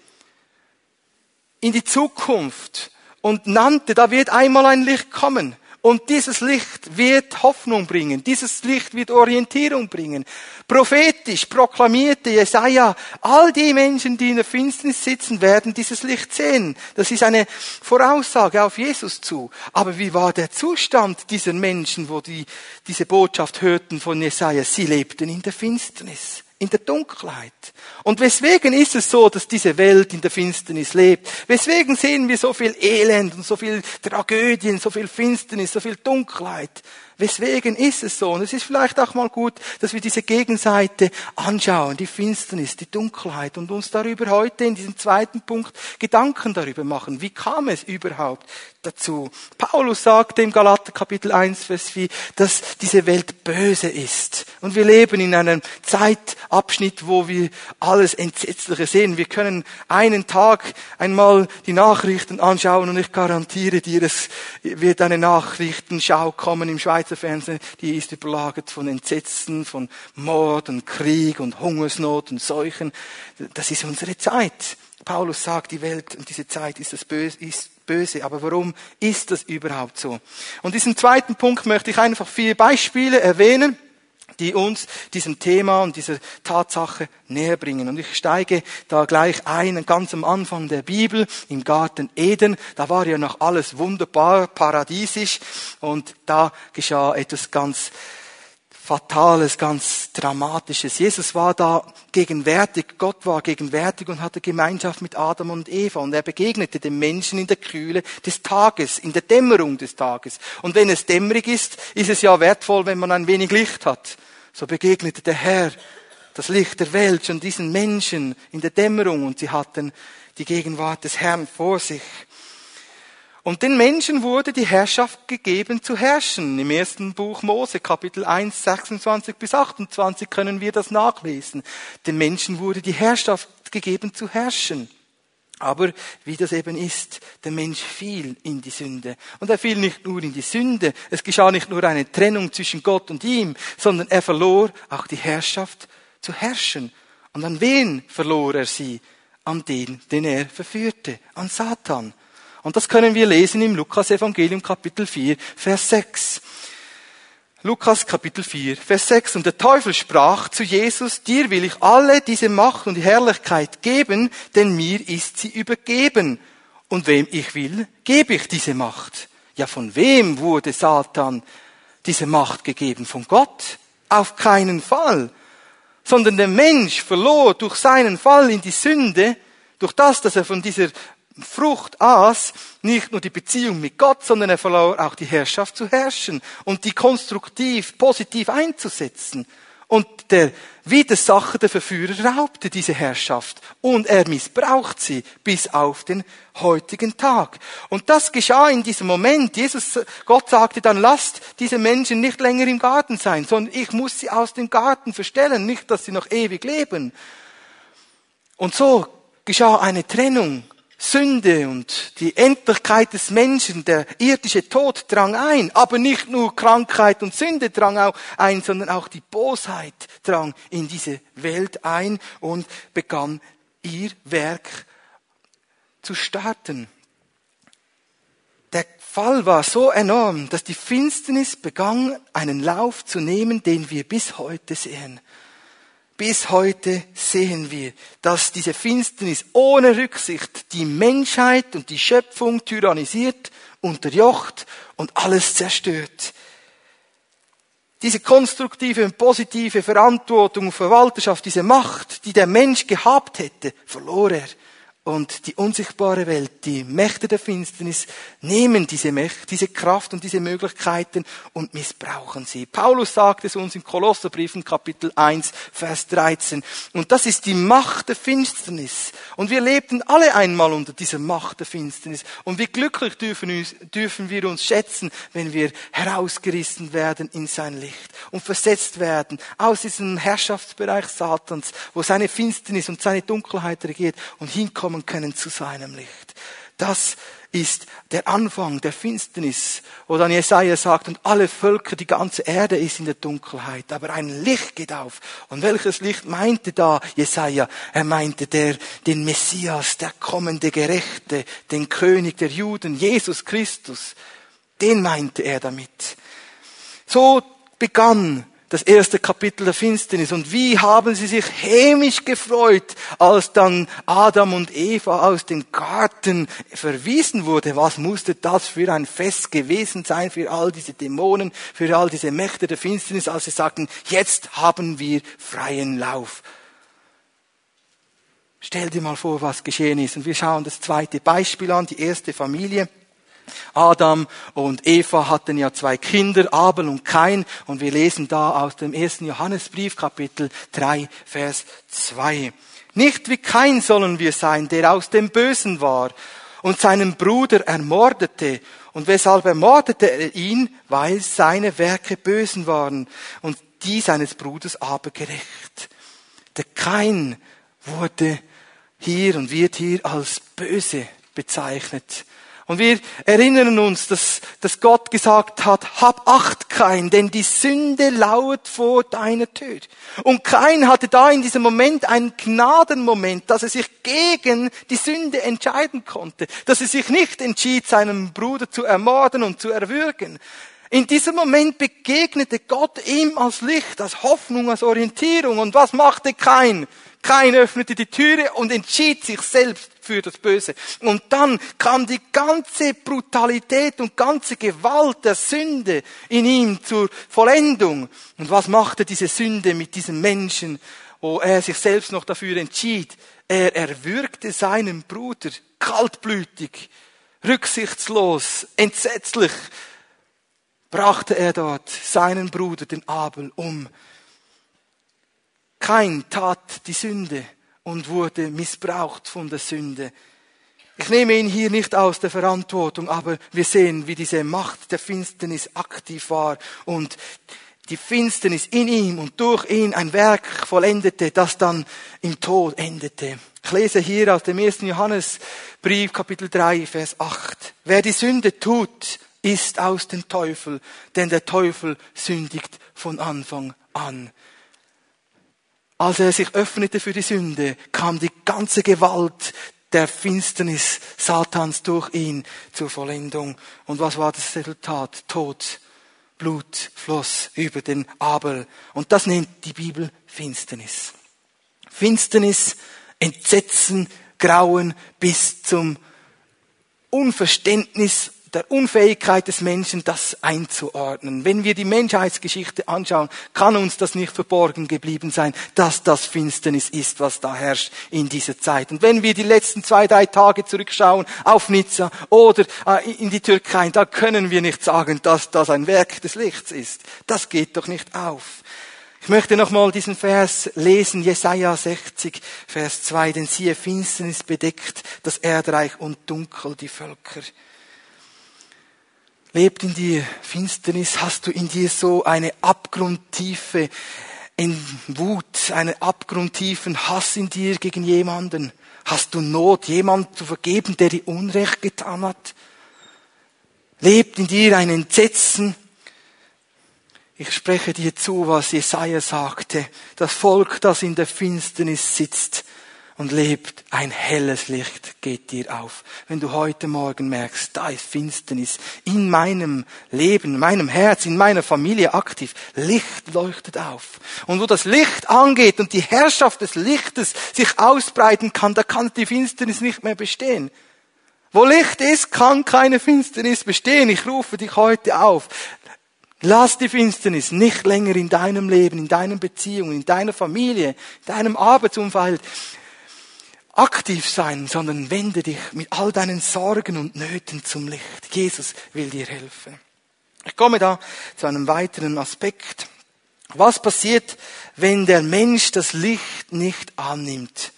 in die Zukunft und nannte, da wird einmal ein Licht kommen. Und dieses Licht wird Hoffnung bringen. Dieses Licht wird Orientierung bringen. Prophetisch proklamierte Jesaja, all die Menschen, die in der Finsternis sitzen, werden dieses Licht sehen. Das ist eine Voraussage auf Jesus zu. Aber wie war der Zustand dieser Menschen, wo die diese Botschaft hörten von Jesaja? Sie lebten in der Finsternis in der Dunkelheit. Und weswegen ist es so, dass diese Welt in der Finsternis lebt? Weswegen sehen wir so viel Elend und so viel Tragödien, so viel Finsternis, so viel Dunkelheit? Weswegen ist es so? Und es ist vielleicht auch mal gut, dass wir diese Gegenseite anschauen, die Finsternis, die Dunkelheit und uns darüber heute in diesem zweiten Punkt Gedanken darüber machen. Wie kam es überhaupt dazu? Paulus sagte im Galater Kapitel 1, Vers 4, dass diese Welt böse ist. Und wir leben in einem Zeitabschnitt, wo wir alles Entsetzliche sehen. Wir können einen Tag einmal die Nachrichten anschauen und ich garantiere dir, es wird eine Nachrichtenschau kommen im Schweiz Schweizer Fernsehen, die ist überlagert von Entsetzen, von Mord und Krieg und Hungersnot und Seuchen. Das ist unsere Zeit. Paulus sagt, die Welt und diese Zeit ist das Böse, ist böse. Aber warum ist das überhaupt so? Und diesen zweiten Punkt möchte ich einfach vier Beispiele erwähnen die uns diesem Thema und dieser Tatsache näher bringen. Und ich steige da gleich ein, ganz am Anfang der Bibel, im Garten Eden. Da war ja noch alles wunderbar, paradiesisch. Und da geschah etwas ganz Fatales, ganz Dramatisches. Jesus war da gegenwärtig, Gott war gegenwärtig und hatte Gemeinschaft mit Adam und Eva und er begegnete dem Menschen in der Kühle des Tages, in der Dämmerung des Tages. Und wenn es dämmerig ist, ist es ja wertvoll, wenn man ein wenig Licht hat. So begegnete der Herr, das Licht der Welt, schon diesen Menschen in der Dämmerung und sie hatten die Gegenwart des Herrn vor sich. Und den Menschen wurde die Herrschaft gegeben zu herrschen. Im ersten Buch Mose, Kapitel 1, 26 bis 28 können wir das nachlesen. Den Menschen wurde die Herrschaft gegeben zu herrschen. Aber wie das eben ist, der Mensch fiel in die Sünde. Und er fiel nicht nur in die Sünde, es geschah nicht nur eine Trennung zwischen Gott und ihm, sondern er verlor auch die Herrschaft zu herrschen. Und an wen verlor er sie? An den, den er verführte, an Satan. Und das können wir lesen im Lukas Evangelium Kapitel 4, Vers 6. Lukas Kapitel 4, Vers 6. Und der Teufel sprach zu Jesus, dir will ich alle diese Macht und Herrlichkeit geben, denn mir ist sie übergeben. Und wem ich will, gebe ich diese Macht. Ja, von wem wurde Satan diese Macht gegeben? Von Gott? Auf keinen Fall. Sondern der Mensch verlor durch seinen Fall in die Sünde, durch das, dass er von dieser Frucht aß, nicht nur die Beziehung mit Gott, sondern er verlor auch die Herrschaft zu herrschen und die konstruktiv, positiv einzusetzen. Und der Widersacher, der Verführer, raubte diese Herrschaft und er missbraucht sie bis auf den heutigen Tag. Und das geschah in diesem Moment. Jesus, Gott sagte dann, lasst diese Menschen nicht länger im Garten sein, sondern ich muss sie aus dem Garten verstellen, nicht, dass sie noch ewig leben. Und so geschah eine Trennung Sünde und die Endlichkeit des Menschen, der irdische Tod drang ein. Aber nicht nur Krankheit und Sünde drang auch ein, sondern auch die Bosheit drang in diese Welt ein und begann ihr Werk zu starten. Der Fall war so enorm, dass die Finsternis begann, einen Lauf zu nehmen, den wir bis heute sehen. Bis heute sehen wir, dass diese Finsternis ohne Rücksicht die Menschheit und die Schöpfung tyrannisiert, unterjocht und alles zerstört. Diese konstruktive und positive Verantwortung und Verwalterschaft, diese Macht, die der Mensch gehabt hätte, verlor er und die unsichtbare Welt, die Mächte der Finsternis, nehmen diese, Mächte, diese Kraft und diese Möglichkeiten und missbrauchen sie. Paulus sagt es uns im Kolosserbrief in Kapitel 1, Vers 13. Und das ist die Macht der Finsternis. Und wir lebten alle einmal unter dieser Macht der Finsternis. Und wie glücklich dürfen, uns, dürfen wir uns schätzen, wenn wir herausgerissen werden in sein Licht und versetzt werden aus diesem Herrschaftsbereich Satans, wo seine Finsternis und seine Dunkelheit regiert und hinkommen kommen können zu seinem Licht. Das ist der Anfang der Finsternis, wo dann Jesaja sagt, und alle Völker, die ganze Erde ist in der Dunkelheit, aber ein Licht geht auf. Und welches Licht meinte da Jesaja? Er meinte der, den Messias, der kommende Gerechte, den König der Juden, Jesus Christus. Den meinte er damit. So begann das erste Kapitel der Finsternis. Und wie haben sie sich hämisch gefreut, als dann Adam und Eva aus dem Garten verwiesen wurde. Was musste das für ein Fest gewesen sein für all diese Dämonen, für all diese Mächte der Finsternis, als sie sagten, jetzt haben wir freien Lauf. Stell dir mal vor, was geschehen ist. Und wir schauen das zweite Beispiel an, die erste Familie. Adam und Eva hatten ja zwei Kinder, Abel und Kain, und wir lesen da aus dem ersten Johannesbrief, Kapitel 3, Vers 2. Nicht wie Kain sollen wir sein, der aus dem Bösen war und seinen Bruder ermordete. Und weshalb ermordete er ihn? Weil seine Werke bösen waren und die seines Bruders aber gerecht. Der Kain wurde hier und wird hier als böse bezeichnet. Und wir erinnern uns, dass, dass Gott gesagt hat, hab Acht, kein, denn die Sünde lauert vor deiner Tür. Und kein hatte da in diesem Moment einen Gnadenmoment, dass er sich gegen die Sünde entscheiden konnte, dass er sich nicht entschied, seinen Bruder zu ermorden und zu erwürgen. In diesem Moment begegnete Gott ihm als Licht, als Hoffnung, als Orientierung. Und was machte kein? Kein öffnete die Türe und entschied sich selbst für das Böse. Und dann kam die ganze Brutalität und ganze Gewalt der Sünde in ihm zur Vollendung. Und was machte diese Sünde mit diesem Menschen, wo er sich selbst noch dafür entschied? Er erwürgte seinen Bruder kaltblütig, rücksichtslos, entsetzlich, brachte er dort seinen Bruder, den Abel, um. Kein tat die Sünde und wurde missbraucht von der Sünde. Ich nehme ihn hier nicht aus der Verantwortung, aber wir sehen, wie diese Macht der Finsternis aktiv war und die Finsternis in ihm und durch ihn ein Werk vollendete, das dann im Tod endete. Ich lese hier aus dem ersten Johannesbrief, Kapitel 3, Vers 8. Wer die Sünde tut, ist aus dem Teufel, denn der Teufel sündigt von Anfang an. Als er sich öffnete für die Sünde, kam die ganze Gewalt der Finsternis Satans durch ihn zur Vollendung. Und was war das Resultat? Tod. Blut floss über den Abel. Und das nennt die Bibel Finsternis. Finsternis, Entsetzen, Grauen bis zum Unverständnis der Unfähigkeit des Menschen, das einzuordnen. Wenn wir die Menschheitsgeschichte anschauen, kann uns das nicht verborgen geblieben sein, dass das Finsternis ist, was da herrscht in dieser Zeit. Und wenn wir die letzten zwei, drei Tage zurückschauen auf Nizza oder äh, in die Türkei, da können wir nicht sagen, dass das ein Werk des Lichts ist. Das geht doch nicht auf. Ich möchte nochmal diesen Vers lesen, Jesaja 60, Vers 2, denn siehe, Finsternis bedeckt das Erdreich und dunkel die Völker lebt in dir Finsternis? Hast du in dir so eine abgrundtiefe in Wut, einen abgrundtiefen Hass in dir gegen jemanden? Hast du Not, jemand zu vergeben, der dir Unrecht getan hat? Lebt in dir ein Entsetzen? Ich spreche dir zu, was Jesaja sagte. Das Volk, das in der Finsternis sitzt, und lebt, ein helles Licht geht dir auf. Wenn du heute Morgen merkst, da ist Finsternis in meinem Leben, in meinem Herz, in meiner Familie aktiv, Licht leuchtet auf. Und wo das Licht angeht und die Herrschaft des Lichtes sich ausbreiten kann, da kann die Finsternis nicht mehr bestehen. Wo Licht ist, kann keine Finsternis bestehen. Ich rufe dich heute auf. Lass die Finsternis nicht länger in deinem Leben, in deinen Beziehungen, in deiner Familie, in deinem Arbeitsumfeld aktiv sein, sondern wende dich mit all deinen Sorgen und Nöten zum Licht. Jesus will dir helfen. Ich komme da zu einem weiteren Aspekt. Was passiert, wenn der Mensch das Licht nicht annimmt?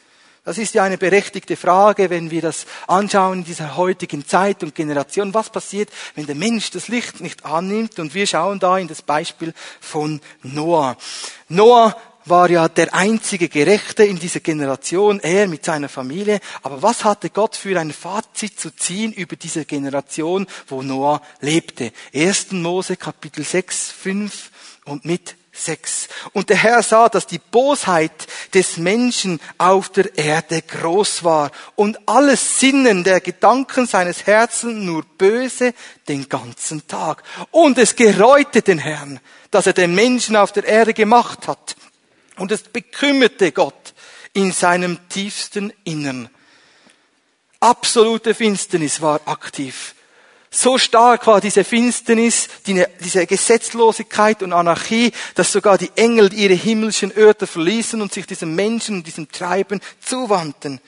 Das ist ja eine berechtigte Frage, wenn wir das anschauen in dieser heutigen Zeit und Generation. Was passiert, wenn der Mensch das Licht nicht annimmt? Und wir schauen da in das Beispiel von Noah. Noah war ja der einzige Gerechte in dieser Generation, er mit seiner Familie. Aber was hatte Gott für ein Fazit zu ziehen über diese Generation, wo Noah lebte? 1. Mose Kapitel 6, 5 und mit 6. Und der Herr sah, dass die Bosheit des Menschen auf der Erde groß war und alles Sinnen der Gedanken seines Herzens nur böse den ganzen Tag. Und es gereute den Herrn, dass er den Menschen auf der Erde gemacht hat. Und es bekümmerte Gott in seinem tiefsten Innern. Absolute Finsternis war aktiv. So stark war diese Finsternis, diese Gesetzlosigkeit und Anarchie, dass sogar die Engel ihre himmlischen Örter verließen und sich diesem Menschen und diesem Treiben zuwandten.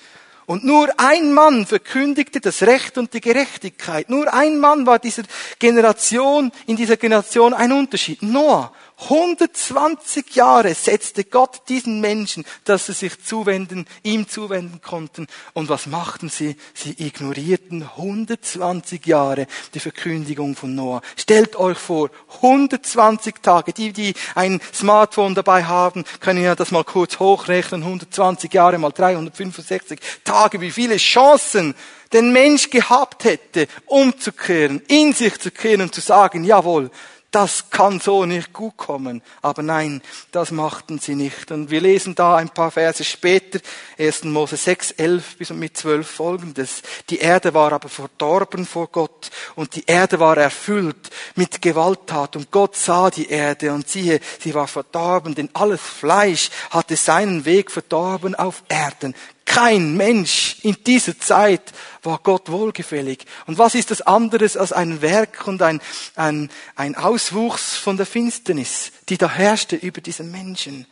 Und nur ein Mann verkündigte das Recht und die Gerechtigkeit. Nur ein Mann war dieser Generation, in dieser Generation ein Unterschied. Noah. 120 Jahre setzte Gott diesen Menschen, dass sie sich zuwenden, ihm zuwenden konnten. Und was machten sie? Sie ignorierten 120 Jahre die Verkündigung von Noah. Stellt euch vor, 120 Tage. Die, die ein Smartphone dabei haben, können ja das mal kurz hochrechnen. 120 Jahre mal 365 Tage. Wie viele Chancen den Mensch gehabt hätte, umzukehren, in sich zu kehren und zu sagen, jawohl, das kann so nicht gut kommen. Aber nein, das machten sie nicht. Und wir lesen da ein paar Verse später, 1. Mose 6, 11 bis mit 12 folgendes. Die Erde war aber verdorben vor Gott und die Erde war erfüllt mit Gewalttat und Gott sah die Erde und siehe, sie war verdorben, denn alles Fleisch hatte seinen Weg verdorben auf Erden. Kein Mensch in dieser Zeit war Gott wohlgefällig. Und was ist das anderes als ein Werk und ein, ein, ein Auswuchs von der Finsternis, die da herrschte über diesen Menschen?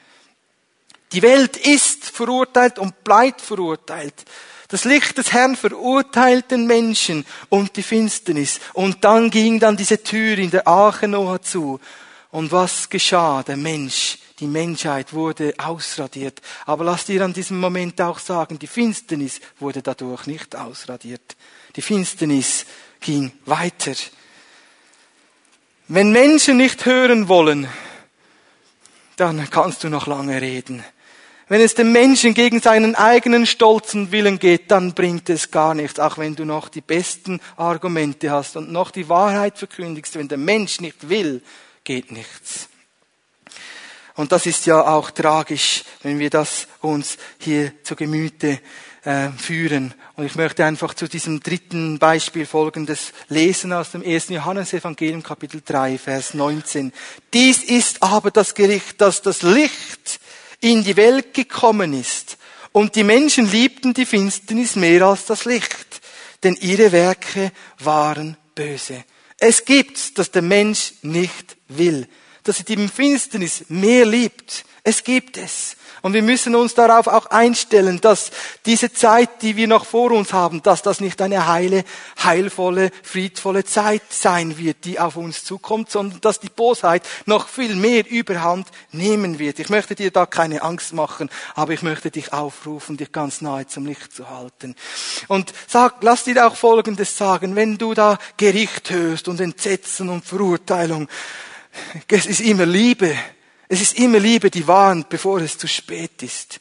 Die Welt ist verurteilt und bleibt verurteilt. Das Licht des Herrn verurteilt den Menschen und die Finsternis. Und dann ging dann diese Tür in der Arche Noah zu. Und was geschah? Der Mensch die Menschheit wurde ausradiert. Aber lass dir an diesem Moment auch sagen, die Finsternis wurde dadurch nicht ausradiert. Die Finsternis ging weiter. Wenn Menschen nicht hören wollen, dann kannst du noch lange reden. Wenn es dem Menschen gegen seinen eigenen stolzen Willen geht, dann bringt es gar nichts, auch wenn du noch die besten Argumente hast und noch die Wahrheit verkündigst. Wenn der Mensch nicht will, geht nichts. Und das ist ja auch tragisch, wenn wir das uns hier zu Gemüte äh, führen. Und ich möchte einfach zu diesem dritten Beispiel folgendes lesen aus dem ersten Johannesevangelium Kapitel 3, Vers 19. Dies ist aber das Gericht, dass das Licht in die Welt gekommen ist. Und die Menschen liebten die Finsternis mehr als das Licht, denn ihre Werke waren böse. Es gibt, dass der Mensch nicht will dass er die Finsternis mehr liebt. Es gibt es. Und wir müssen uns darauf auch einstellen, dass diese Zeit, die wir noch vor uns haben, dass das nicht eine heile, heilvolle, friedvolle Zeit sein wird, die auf uns zukommt, sondern dass die Bosheit noch viel mehr Überhand nehmen wird. Ich möchte dir da keine Angst machen, aber ich möchte dich aufrufen, dich ganz nahe zum Licht zu halten. Und sag, lass dir auch Folgendes sagen, wenn du da Gericht hörst und Entsetzen und Verurteilung, es ist immer Liebe. Es ist immer Liebe, die warnt, bevor es zu spät ist.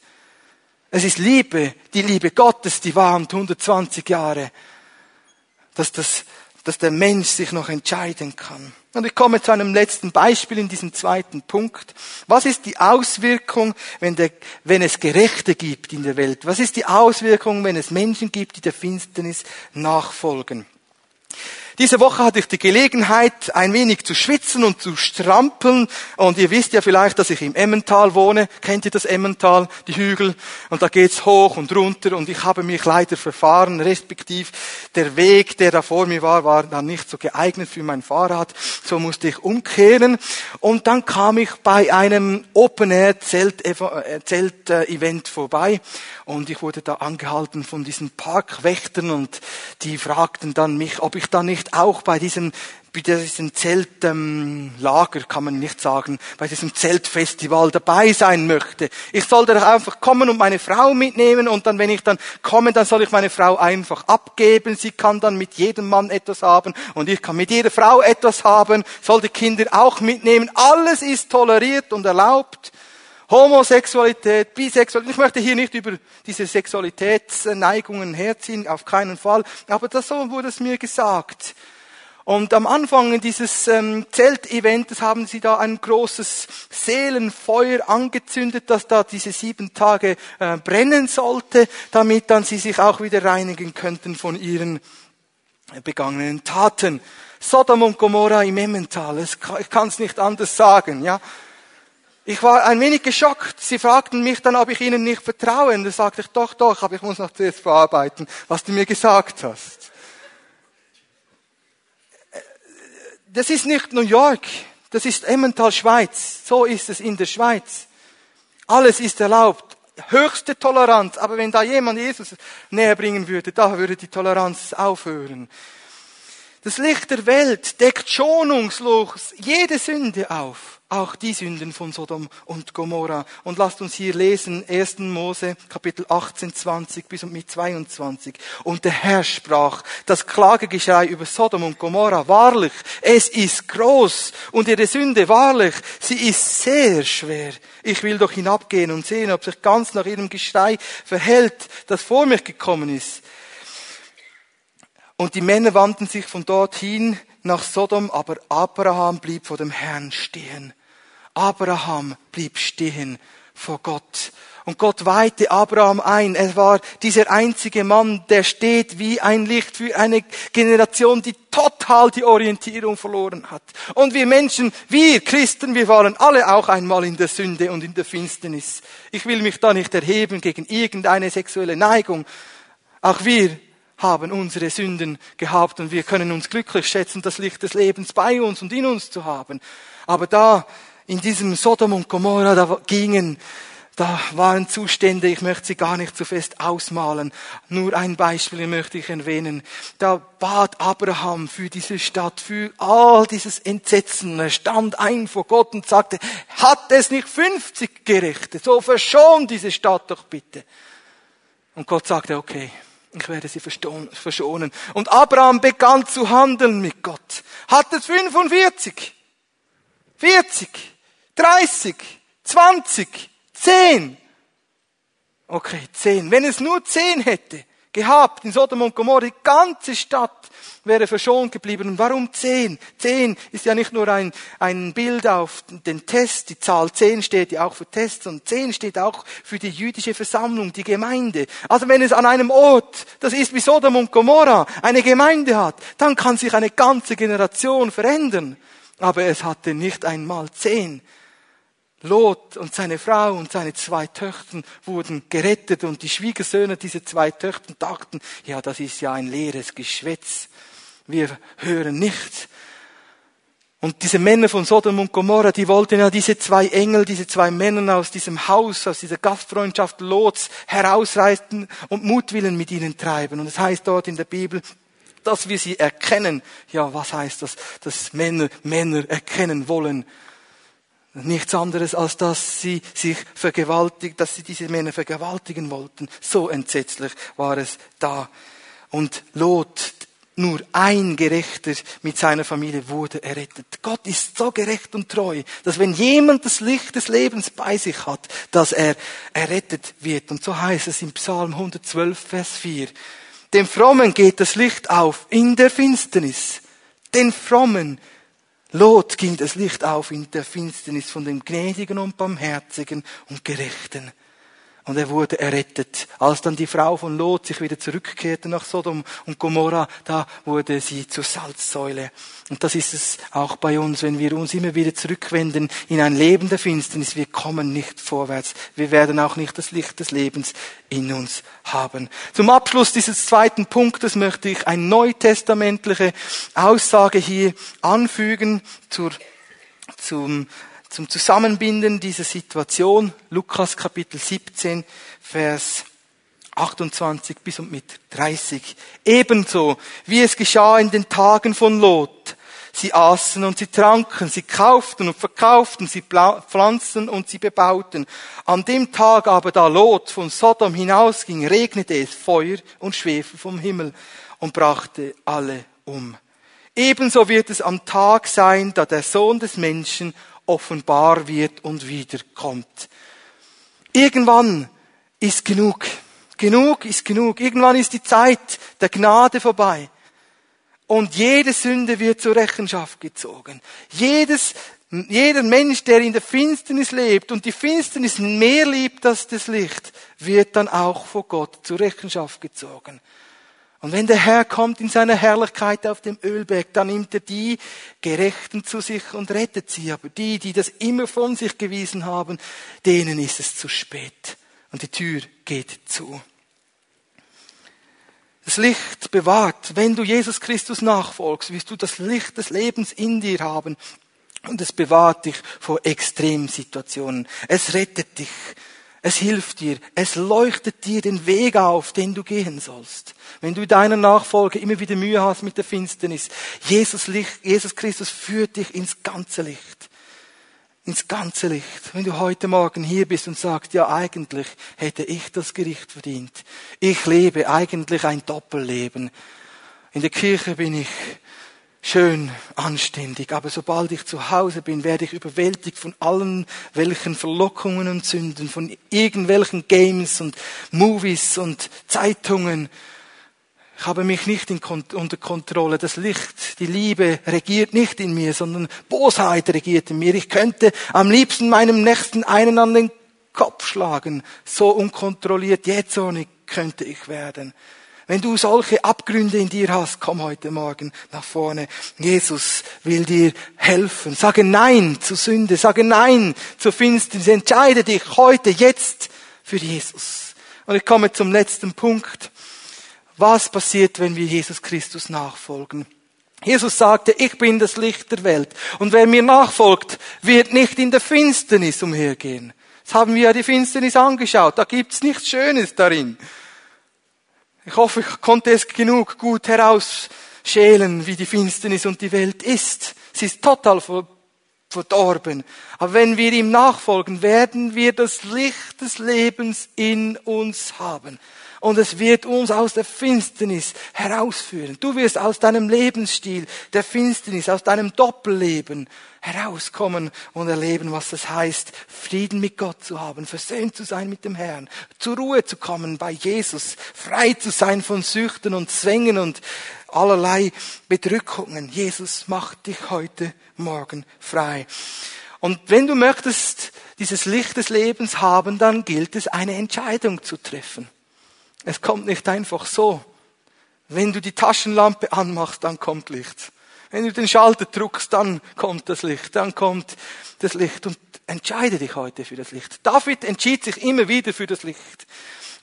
Es ist Liebe, die Liebe Gottes, die warnt 120 Jahre, dass, das, dass der Mensch sich noch entscheiden kann. Und ich komme zu einem letzten Beispiel in diesem zweiten Punkt. Was ist die Auswirkung, wenn, der, wenn es Gerechte gibt in der Welt? Was ist die Auswirkung, wenn es Menschen gibt, die der Finsternis nachfolgen? Diese Woche hatte ich die Gelegenheit, ein wenig zu schwitzen und zu strampeln. Und ihr wisst ja vielleicht, dass ich im Emmental wohne. Kennt ihr das Emmental, die Hügel? Und da geht's hoch und runter. Und ich habe mich leider verfahren, respektiv der Weg, der da vor mir war, war dann nicht so geeignet für mein Fahrrad. So musste ich umkehren. Und dann kam ich bei einem Open-Air-Zelt-Event vorbei. Und ich wurde da angehalten von diesen Parkwächtern und die fragten dann mich, ob ich da nicht auch bei diesem bei diesem Zeltlager, ähm, kann man nicht sagen, bei diesem Zeltfestival dabei sein möchte. Ich sollte doch einfach kommen und meine Frau mitnehmen und dann, wenn ich dann komme, dann soll ich meine Frau einfach abgeben. Sie kann dann mit jedem Mann etwas haben und ich kann mit jeder Frau etwas haben, soll die Kinder auch mitnehmen. Alles ist toleriert und erlaubt. Homosexualität, Bisexualität. Ich möchte hier nicht über diese Sexualitätsneigungen herziehen, auf keinen Fall. Aber das so wurde es mir gesagt. Und am Anfang dieses ähm, Zeltevents haben sie da ein großes Seelenfeuer angezündet, das da diese sieben Tage äh, brennen sollte, damit dann sie sich auch wieder reinigen könnten von ihren begangenen Taten. Sodom und Gomorra im Emmental, ich kann es nicht anders sagen, ja. Ich war ein wenig geschockt. Sie fragten mich dann, ob ich ihnen nicht vertraue. Und da sagte ich, doch, doch, aber ich muss noch zuerst verarbeiten, was du mir gesagt hast. Das ist nicht New York, das ist Emmental, Schweiz. So ist es in der Schweiz. Alles ist erlaubt. Höchste Toleranz. Aber wenn da jemand Jesus näher bringen würde, da würde die Toleranz aufhören. Das Licht der Welt deckt schonungslos jede Sünde auf auch die Sünden von Sodom und Gomorra. Und lasst uns hier lesen, 1. Mose, Kapitel 18, 20 bis und mit 22. Und der Herr sprach, das Klagegeschrei über Sodom und Gomorra, wahrlich, es ist groß und ihre Sünde, wahrlich, sie ist sehr schwer. Ich will doch hinabgehen und sehen, ob sich ganz nach ihrem Geschrei verhält, das vor mich gekommen ist. Und die Männer wandten sich von dorthin nach Sodom, aber Abraham blieb vor dem Herrn stehen. Abraham blieb stehen vor Gott. Und Gott weihte Abraham ein. Er war dieser einzige Mann, der steht wie ein Licht für eine Generation, die total die Orientierung verloren hat. Und wir Menschen, wir Christen, wir waren alle auch einmal in der Sünde und in der Finsternis. Ich will mich da nicht erheben gegen irgendeine sexuelle Neigung. Auch wir haben unsere Sünden gehabt und wir können uns glücklich schätzen, das Licht des Lebens bei uns und in uns zu haben. Aber da in diesem Sodom und Gomorra, da gingen, da waren Zustände, ich möchte sie gar nicht zu fest ausmalen. Nur ein Beispiel möchte ich erwähnen. Da bat Abraham für diese Stadt, für all dieses Entsetzen. Er stand ein vor Gott und sagte, hat es nicht 50 Gerechte? So verschont diese Stadt doch bitte. Und Gott sagte, okay, ich werde sie verschonen. Und Abraham begann zu handeln mit Gott. Hat es 45? 40? 30, 20, 10. Okay, 10. Wenn es nur 10 hätte gehabt in Sodom und Gomorra, die ganze Stadt wäre verschont geblieben. Und warum 10? 10 ist ja nicht nur ein, ein Bild auf den Test. Die Zahl 10 steht ja auch für Tests und 10 steht auch für die jüdische Versammlung, die Gemeinde. Also wenn es an einem Ort, das ist wie Sodom und Gomorra, eine Gemeinde hat, dann kann sich eine ganze Generation verändern. Aber es hatte nicht einmal 10. Lot und seine Frau und seine zwei Töchter wurden gerettet und die Schwiegersöhne dieser zwei Töchter dachten, ja, das ist ja ein leeres Geschwätz. Wir hören nichts. Und diese Männer von Sodom und Gomorra, die wollten ja diese zwei Engel, diese zwei Männer aus diesem Haus, aus dieser Gastfreundschaft Lots herausreißen und Mutwillen mit ihnen treiben. Und es das heißt dort in der Bibel, dass wir sie erkennen. Ja, was heißt das? Dass Männer Männer erkennen wollen. Nichts anderes als dass sie sich vergewaltigt, dass sie diese Männer vergewaltigen wollten. So entsetzlich war es da. Und Lot, nur ein Gerechter mit seiner Familie wurde errettet. Gott ist so gerecht und treu, dass wenn jemand das Licht des Lebens bei sich hat, dass er errettet wird. Und so heißt es im Psalm 112, Vers 4. Dem Frommen geht das Licht auf in der Finsternis. Den Frommen Lot ging das Licht auf in der Finsternis von dem Gnädigen und Barmherzigen und Gerechten. Und er wurde errettet. Als dann die Frau von Lot sich wieder zurückkehrte nach Sodom und Gomorra, da wurde sie zur Salzsäule. Und das ist es auch bei uns, wenn wir uns immer wieder zurückwenden in ein Leben der Finsternis. Wir kommen nicht vorwärts. Wir werden auch nicht das Licht des Lebens in uns haben. Zum Abschluss dieses zweiten Punktes möchte ich eine neutestamentliche Aussage hier anfügen zur, zum zum Zusammenbinden dieser Situation, Lukas Kapitel 17, Vers 28 bis und mit 30. Ebenso, wie es geschah in den Tagen von Lot. Sie aßen und sie tranken, sie kauften und verkauften, sie pflanzten und sie bebauten. An dem Tag aber, da Lot von Sodom hinausging, regnete es Feuer und Schwefel vom Himmel und brachte alle um. Ebenso wird es am Tag sein, da der Sohn des Menschen offenbar wird und wiederkommt. Irgendwann ist genug. Genug ist genug. Irgendwann ist die Zeit der Gnade vorbei. Und jede Sünde wird zur Rechenschaft gezogen. Jedes, jeder Mensch, der in der Finsternis lebt und die Finsternis mehr liebt als das Licht, wird dann auch vor Gott zur Rechenschaft gezogen. Und wenn der Herr kommt in seiner Herrlichkeit auf dem Ölberg, dann nimmt er die Gerechten zu sich und rettet sie. Aber die, die das immer von sich gewiesen haben, denen ist es zu spät. Und die Tür geht zu. Das Licht bewahrt. Wenn du Jesus Christus nachfolgst, wirst du das Licht des Lebens in dir haben. Und es bewahrt dich vor Extremsituationen. Es rettet dich. Es hilft dir. Es leuchtet dir den Weg auf, den du gehen sollst. Wenn du deiner Nachfolge immer wieder Mühe hast mit der Finsternis, Jesus, Licht, Jesus Christus führt dich ins ganze Licht. Ins ganze Licht. Wenn du heute Morgen hier bist und sagst, ja, eigentlich hätte ich das Gericht verdient. Ich lebe eigentlich ein Doppelleben. In der Kirche bin ich schön, anständig. Aber sobald ich zu Hause bin, werde ich überwältigt von allen welchen Verlockungen und Sünden, von irgendwelchen Games und Movies und Zeitungen. Ich habe mich nicht in, unter Kontrolle. Das Licht, die Liebe regiert nicht in mir, sondern Bosheit regiert in mir. Ich könnte am liebsten meinem Nächsten einen an den Kopf schlagen. So unkontrolliert, jähzornig könnte ich werden. Wenn du solche Abgründe in dir hast, komm heute Morgen nach vorne. Jesus will dir helfen. Sage Nein zu Sünde. Sage Nein zur Finsternis. Entscheide dich heute, jetzt für Jesus. Und ich komme zum letzten Punkt. Was passiert, wenn wir Jesus Christus nachfolgen? Jesus sagte, ich bin das Licht der Welt. Und wer mir nachfolgt, wird nicht in der Finsternis umhergehen. Das haben wir ja die Finsternis angeschaut. Da gibt's nichts Schönes darin. Ich hoffe, ich konnte es genug gut herausschälen, wie die Finsternis und die Welt ist. Sie ist total verdorben. Aber wenn wir ihm nachfolgen, werden wir das Licht des Lebens in uns haben und es wird uns aus der Finsternis herausführen. Du wirst aus deinem Lebensstil der Finsternis, aus deinem Doppelleben herauskommen und erleben, was das heißt, Frieden mit Gott zu haben, versöhnt zu sein mit dem Herrn, zur Ruhe zu kommen bei Jesus, frei zu sein von Süchten und Zwängen und allerlei Bedrückungen. Jesus macht dich heute Morgen frei. Und wenn du möchtest dieses Licht des Lebens haben, dann gilt es, eine Entscheidung zu treffen. Es kommt nicht einfach so. Wenn du die Taschenlampe anmachst, dann kommt Licht. Wenn du den Schalter drückst, dann kommt das Licht, dann kommt das Licht und entscheide dich heute für das Licht. David entschied sich immer wieder für das Licht.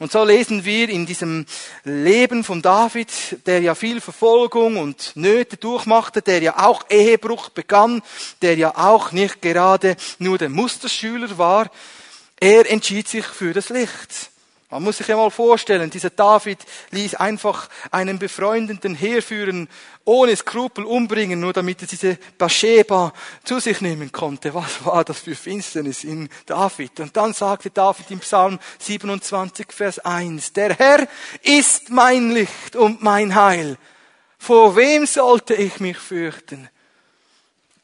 Und so lesen wir in diesem Leben von David, der ja viel Verfolgung und Nöte durchmachte, der ja auch Ehebruch begann, der ja auch nicht gerade nur der Musterschüler war, er entschied sich für das Licht. Man muss sich ja mal vorstellen, dieser David ließ einfach einen befreundeten herführen, ohne Skrupel umbringen, nur damit er diese Bathsheba zu sich nehmen konnte. Was war das für Finsternis in David? Und dann sagte David im Psalm 27, Vers 1, der Herr ist mein Licht und mein Heil. Vor wem sollte ich mich fürchten?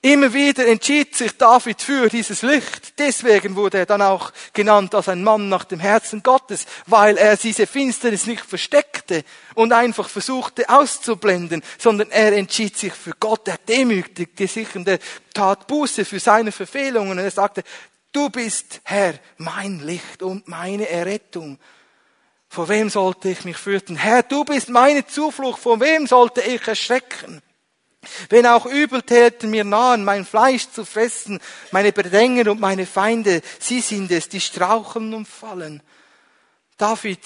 Immer wieder entschied sich David für dieses Licht. Deswegen wurde er dann auch genannt als ein Mann nach dem Herzen Gottes, weil er diese Finsternis nicht versteckte und einfach versuchte auszublenden, sondern er entschied sich für Gott. Er demütigte sich und er tat Buße für seine Verfehlungen. Und er sagte, Du bist, Herr, mein Licht und meine Errettung. Vor wem sollte ich mich fürchten? Herr, du bist meine Zuflucht. Vor wem sollte ich erschrecken? Wenn auch Übeltäter mir nahen, mein Fleisch zu fressen, meine Bedränger und meine Feinde, sie sind es, die straucheln und fallen. David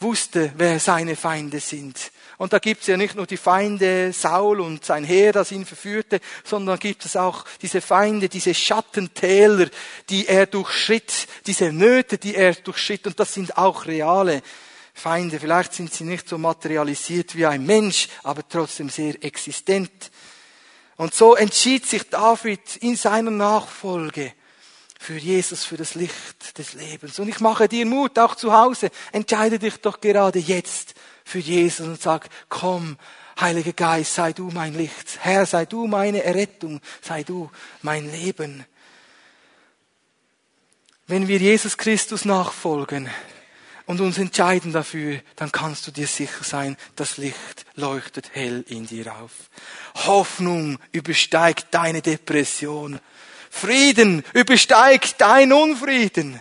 wusste, wer seine Feinde sind. Und da gibt es ja nicht nur die Feinde Saul und sein Heer, das ihn verführte, sondern gibt es auch diese Feinde, diese Schattentäler, die er durchschritt, diese Nöte, die er durchschritt. Und das sind auch reale Feinde. Vielleicht sind sie nicht so materialisiert wie ein Mensch, aber trotzdem sehr existent. Und so entschied sich David in seiner Nachfolge für Jesus, für das Licht des Lebens. Und ich mache dir Mut, auch zu Hause. Entscheide dich doch gerade jetzt für Jesus und sag, komm, Heiliger Geist, sei du mein Licht. Herr, sei du meine Errettung. Sei du mein Leben. Wenn wir Jesus Christus nachfolgen und uns entscheiden dafür, dann kannst du dir sicher sein, das Licht leuchtet hell in dir auf. Hoffnung übersteigt deine Depression. Frieden übersteigt dein Unfrieden.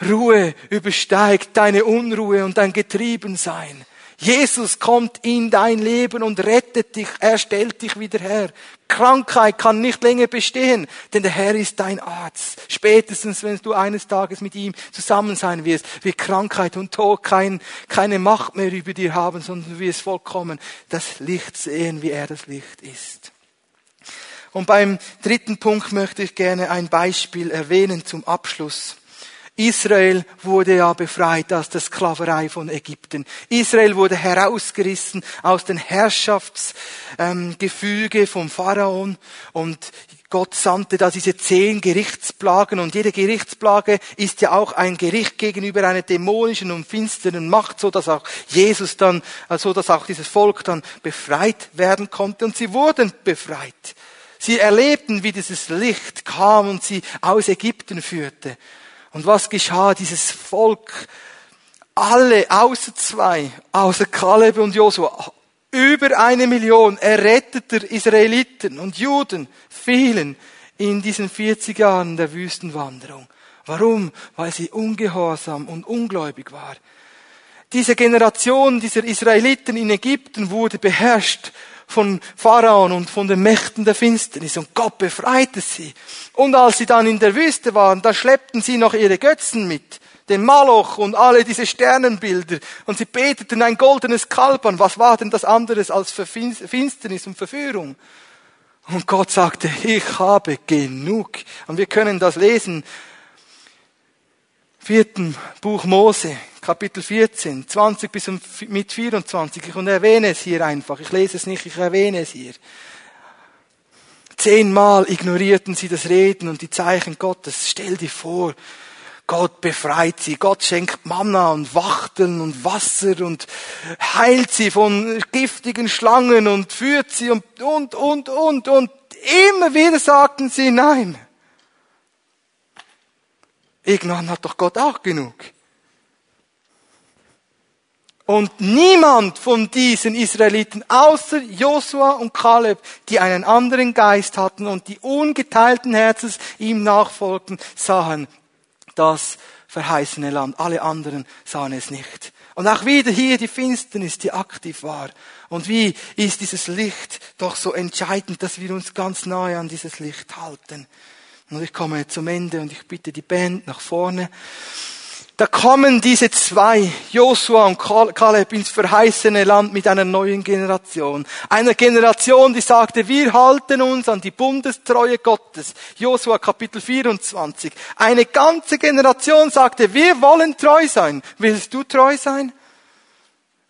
Ruhe übersteigt deine Unruhe und dein Getriebensein. Jesus kommt in dein Leben und rettet dich, er stellt dich wieder her. Krankheit kann nicht länger bestehen, denn der Herr ist dein Arzt. Spätestens, wenn du eines Tages mit ihm zusammen sein wirst, wird Krankheit und Tod kein, keine Macht mehr über dir haben, sondern du wirst vollkommen das Licht sehen, wie er das Licht ist. Und beim dritten Punkt möchte ich gerne ein Beispiel erwähnen zum Abschluss. Israel wurde ja befreit aus der Sklaverei von Ägypten. Israel wurde herausgerissen aus den Herrschaftsgefüge ähm, vom Pharaon und Gott sandte da diese zehn Gerichtsplagen und jede Gerichtsplage ist ja auch ein Gericht gegenüber einer dämonischen und finsteren Macht, so dass auch Jesus dann, äh, so dass auch dieses Volk dann befreit werden konnte und sie wurden befreit. Sie erlebten, wie dieses Licht kam und sie aus Ägypten führte. Und was geschah? Dieses Volk, alle außer zwei, außer Kaleb und Josua, über eine Million erretteter Israeliten und Juden fielen in diesen 40 Jahren der Wüstenwanderung. Warum? Weil sie ungehorsam und ungläubig war. Diese Generation dieser Israeliten in Ägypten wurde beherrscht von Pharaon und von den Mächten der Finsternis und Gott befreite sie. Und als sie dann in der Wüste waren, da schleppten sie noch ihre Götzen mit, den Maloch und alle diese Sternenbilder und sie beteten ein goldenes Kalb an. Was war denn das anderes als Finsternis und Verführung? Und Gott sagte, ich habe genug. Und wir können das lesen. Vierten Buch Mose, Kapitel 14, 20 bis mit 24. Und erwähne es hier einfach. Ich lese es nicht, ich erwähne es hier. Zehnmal ignorierten sie das Reden und die Zeichen Gottes. Stell dir vor, Gott befreit sie, Gott schenkt Manna und Wachteln und Wasser und heilt sie von giftigen Schlangen und führt sie und, und, und, und, und. Immer wieder sagten sie nein. Irgendwann hat doch Gott auch genug. Und niemand von diesen Israeliten, außer Josua und Kaleb, die einen anderen Geist hatten und die ungeteilten Herzens ihm nachfolgten, sahen das verheißene Land. Alle anderen sahen es nicht. Und auch wieder hier die Finsternis, die aktiv war. Und wie ist dieses Licht doch so entscheidend, dass wir uns ganz nahe an dieses Licht halten. Und ich komme zum Ende und ich bitte die Band nach vorne. Da kommen diese zwei, Josua und Kaleb, ins verheißene Land mit einer neuen Generation. Einer Generation, die sagte, wir halten uns an die Bundestreue Gottes. Josua Kapitel 24. Eine ganze Generation sagte, wir wollen treu sein. Willst du treu sein?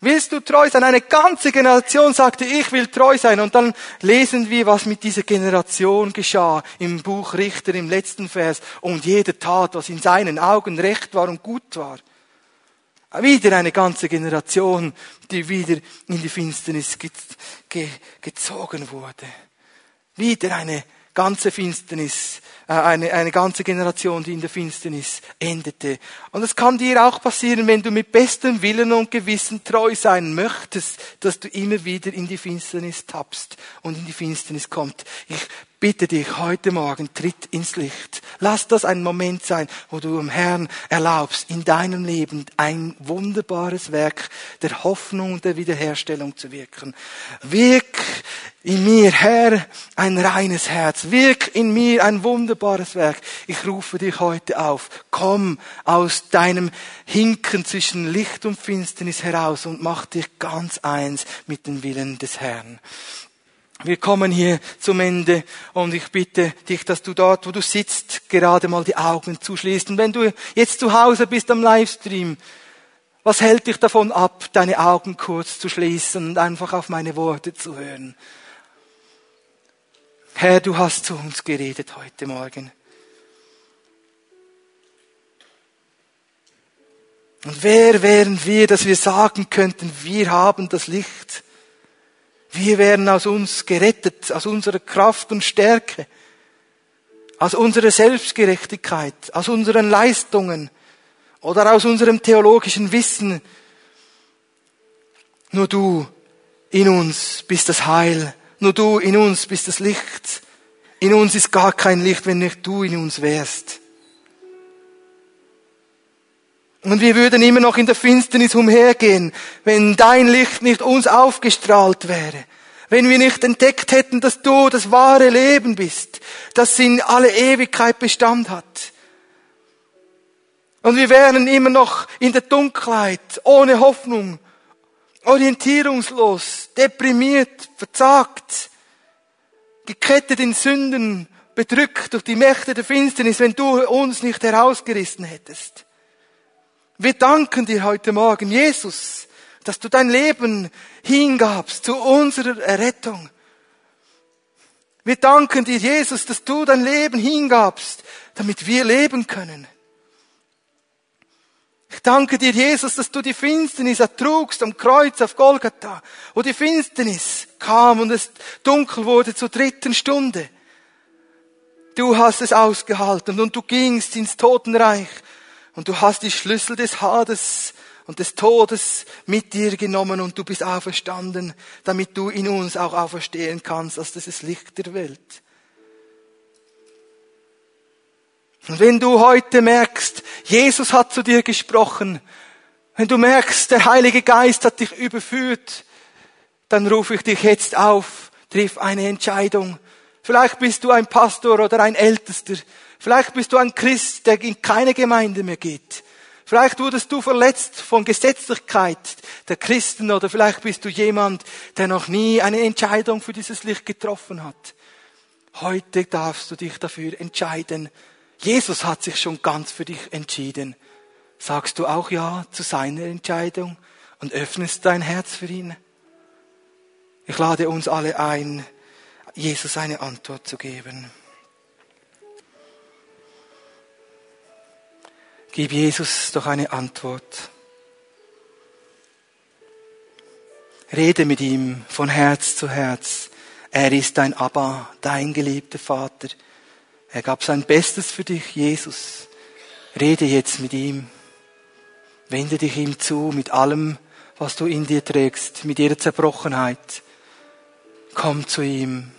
Willst du treu sein? Eine ganze Generation sagte, ich will treu sein. Und dann lesen wir, was mit dieser Generation geschah im Buch Richter im letzten Vers. Und jeder tat, was in seinen Augen recht war und gut war. Wieder eine ganze Generation, die wieder in die Finsternis gezogen wurde. Wieder eine ganze Finsternis, äh, eine, eine ganze Generation, die in der Finsternis endete. Und es kann dir auch passieren, wenn du mit bestem Willen und Gewissen treu sein möchtest, dass du immer wieder in die Finsternis tappst und in die Finsternis kommt. Ich bitte dich heute Morgen, tritt ins Licht. Lass das ein Moment sein, wo du dem Herrn erlaubst, in deinem Leben ein wunderbares Werk der Hoffnung und der Wiederherstellung zu wirken. Wirk in mir, Herr, ein reines Herz. Wirk in mir ein wunderbares Werk. Ich rufe dich heute auf. Komm aus deinem Hinken zwischen Licht und Finsternis heraus und mach dich ganz eins mit dem Willen des Herrn. Wir kommen hier zum Ende und ich bitte dich, dass du dort, wo du sitzt, gerade mal die Augen zuschließt. Und wenn du jetzt zu Hause bist am Livestream, was hält dich davon ab, deine Augen kurz zu schließen und einfach auf meine Worte zu hören? Herr, du hast zu uns geredet heute Morgen. Und wer wären wir, dass wir sagen könnten, wir haben das Licht? Wir werden aus uns gerettet, aus unserer Kraft und Stärke, aus unserer Selbstgerechtigkeit, aus unseren Leistungen oder aus unserem theologischen Wissen. Nur du in uns bist das Heil, nur du in uns bist das Licht. In uns ist gar kein Licht, wenn nicht du in uns wärst. Und wir würden immer noch in der Finsternis umhergehen, wenn dein Licht nicht uns aufgestrahlt wäre. Wenn wir nicht entdeckt hätten, dass du das wahre Leben bist, das in alle Ewigkeit Bestand hat. Und wir wären immer noch in der Dunkelheit, ohne Hoffnung, orientierungslos, deprimiert, verzagt, gekettet in Sünden, bedrückt durch die Mächte der Finsternis, wenn du uns nicht herausgerissen hättest. Wir danken dir heute Morgen, Jesus, dass du dein Leben hingabst zu unserer Errettung. Wir danken dir, Jesus, dass du dein Leben hingabst, damit wir leben können. Danke dir, Jesus, dass du die Finsternis ertrugst am Kreuz auf Golgatha, wo die Finsternis kam und es dunkel wurde zur dritten Stunde. Du hast es ausgehalten und du gingst ins Totenreich und du hast die Schlüssel des Hades und des Todes mit dir genommen und du bist auferstanden, damit du in uns auch auferstehen kannst als das Licht der Welt. Und wenn du heute merkst, Jesus hat zu dir gesprochen, wenn du merkst, der Heilige Geist hat dich überführt, dann rufe ich dich jetzt auf, triff eine Entscheidung. Vielleicht bist du ein Pastor oder ein Ältester. Vielleicht bist du ein Christ, der in keine Gemeinde mehr geht. Vielleicht wurdest du verletzt von Gesetzlichkeit der Christen oder vielleicht bist du jemand, der noch nie eine Entscheidung für dieses Licht getroffen hat. Heute darfst du dich dafür entscheiden. Jesus hat sich schon ganz für dich entschieden. Sagst du auch Ja zu seiner Entscheidung und öffnest dein Herz für ihn? Ich lade uns alle ein, Jesus eine Antwort zu geben. Gib Jesus doch eine Antwort. Rede mit ihm von Herz zu Herz. Er ist dein Abba, dein geliebter Vater. Er gab sein Bestes für dich, Jesus. Rede jetzt mit ihm. Wende dich ihm zu mit allem, was du in dir trägst, mit jeder Zerbrochenheit. Komm zu ihm.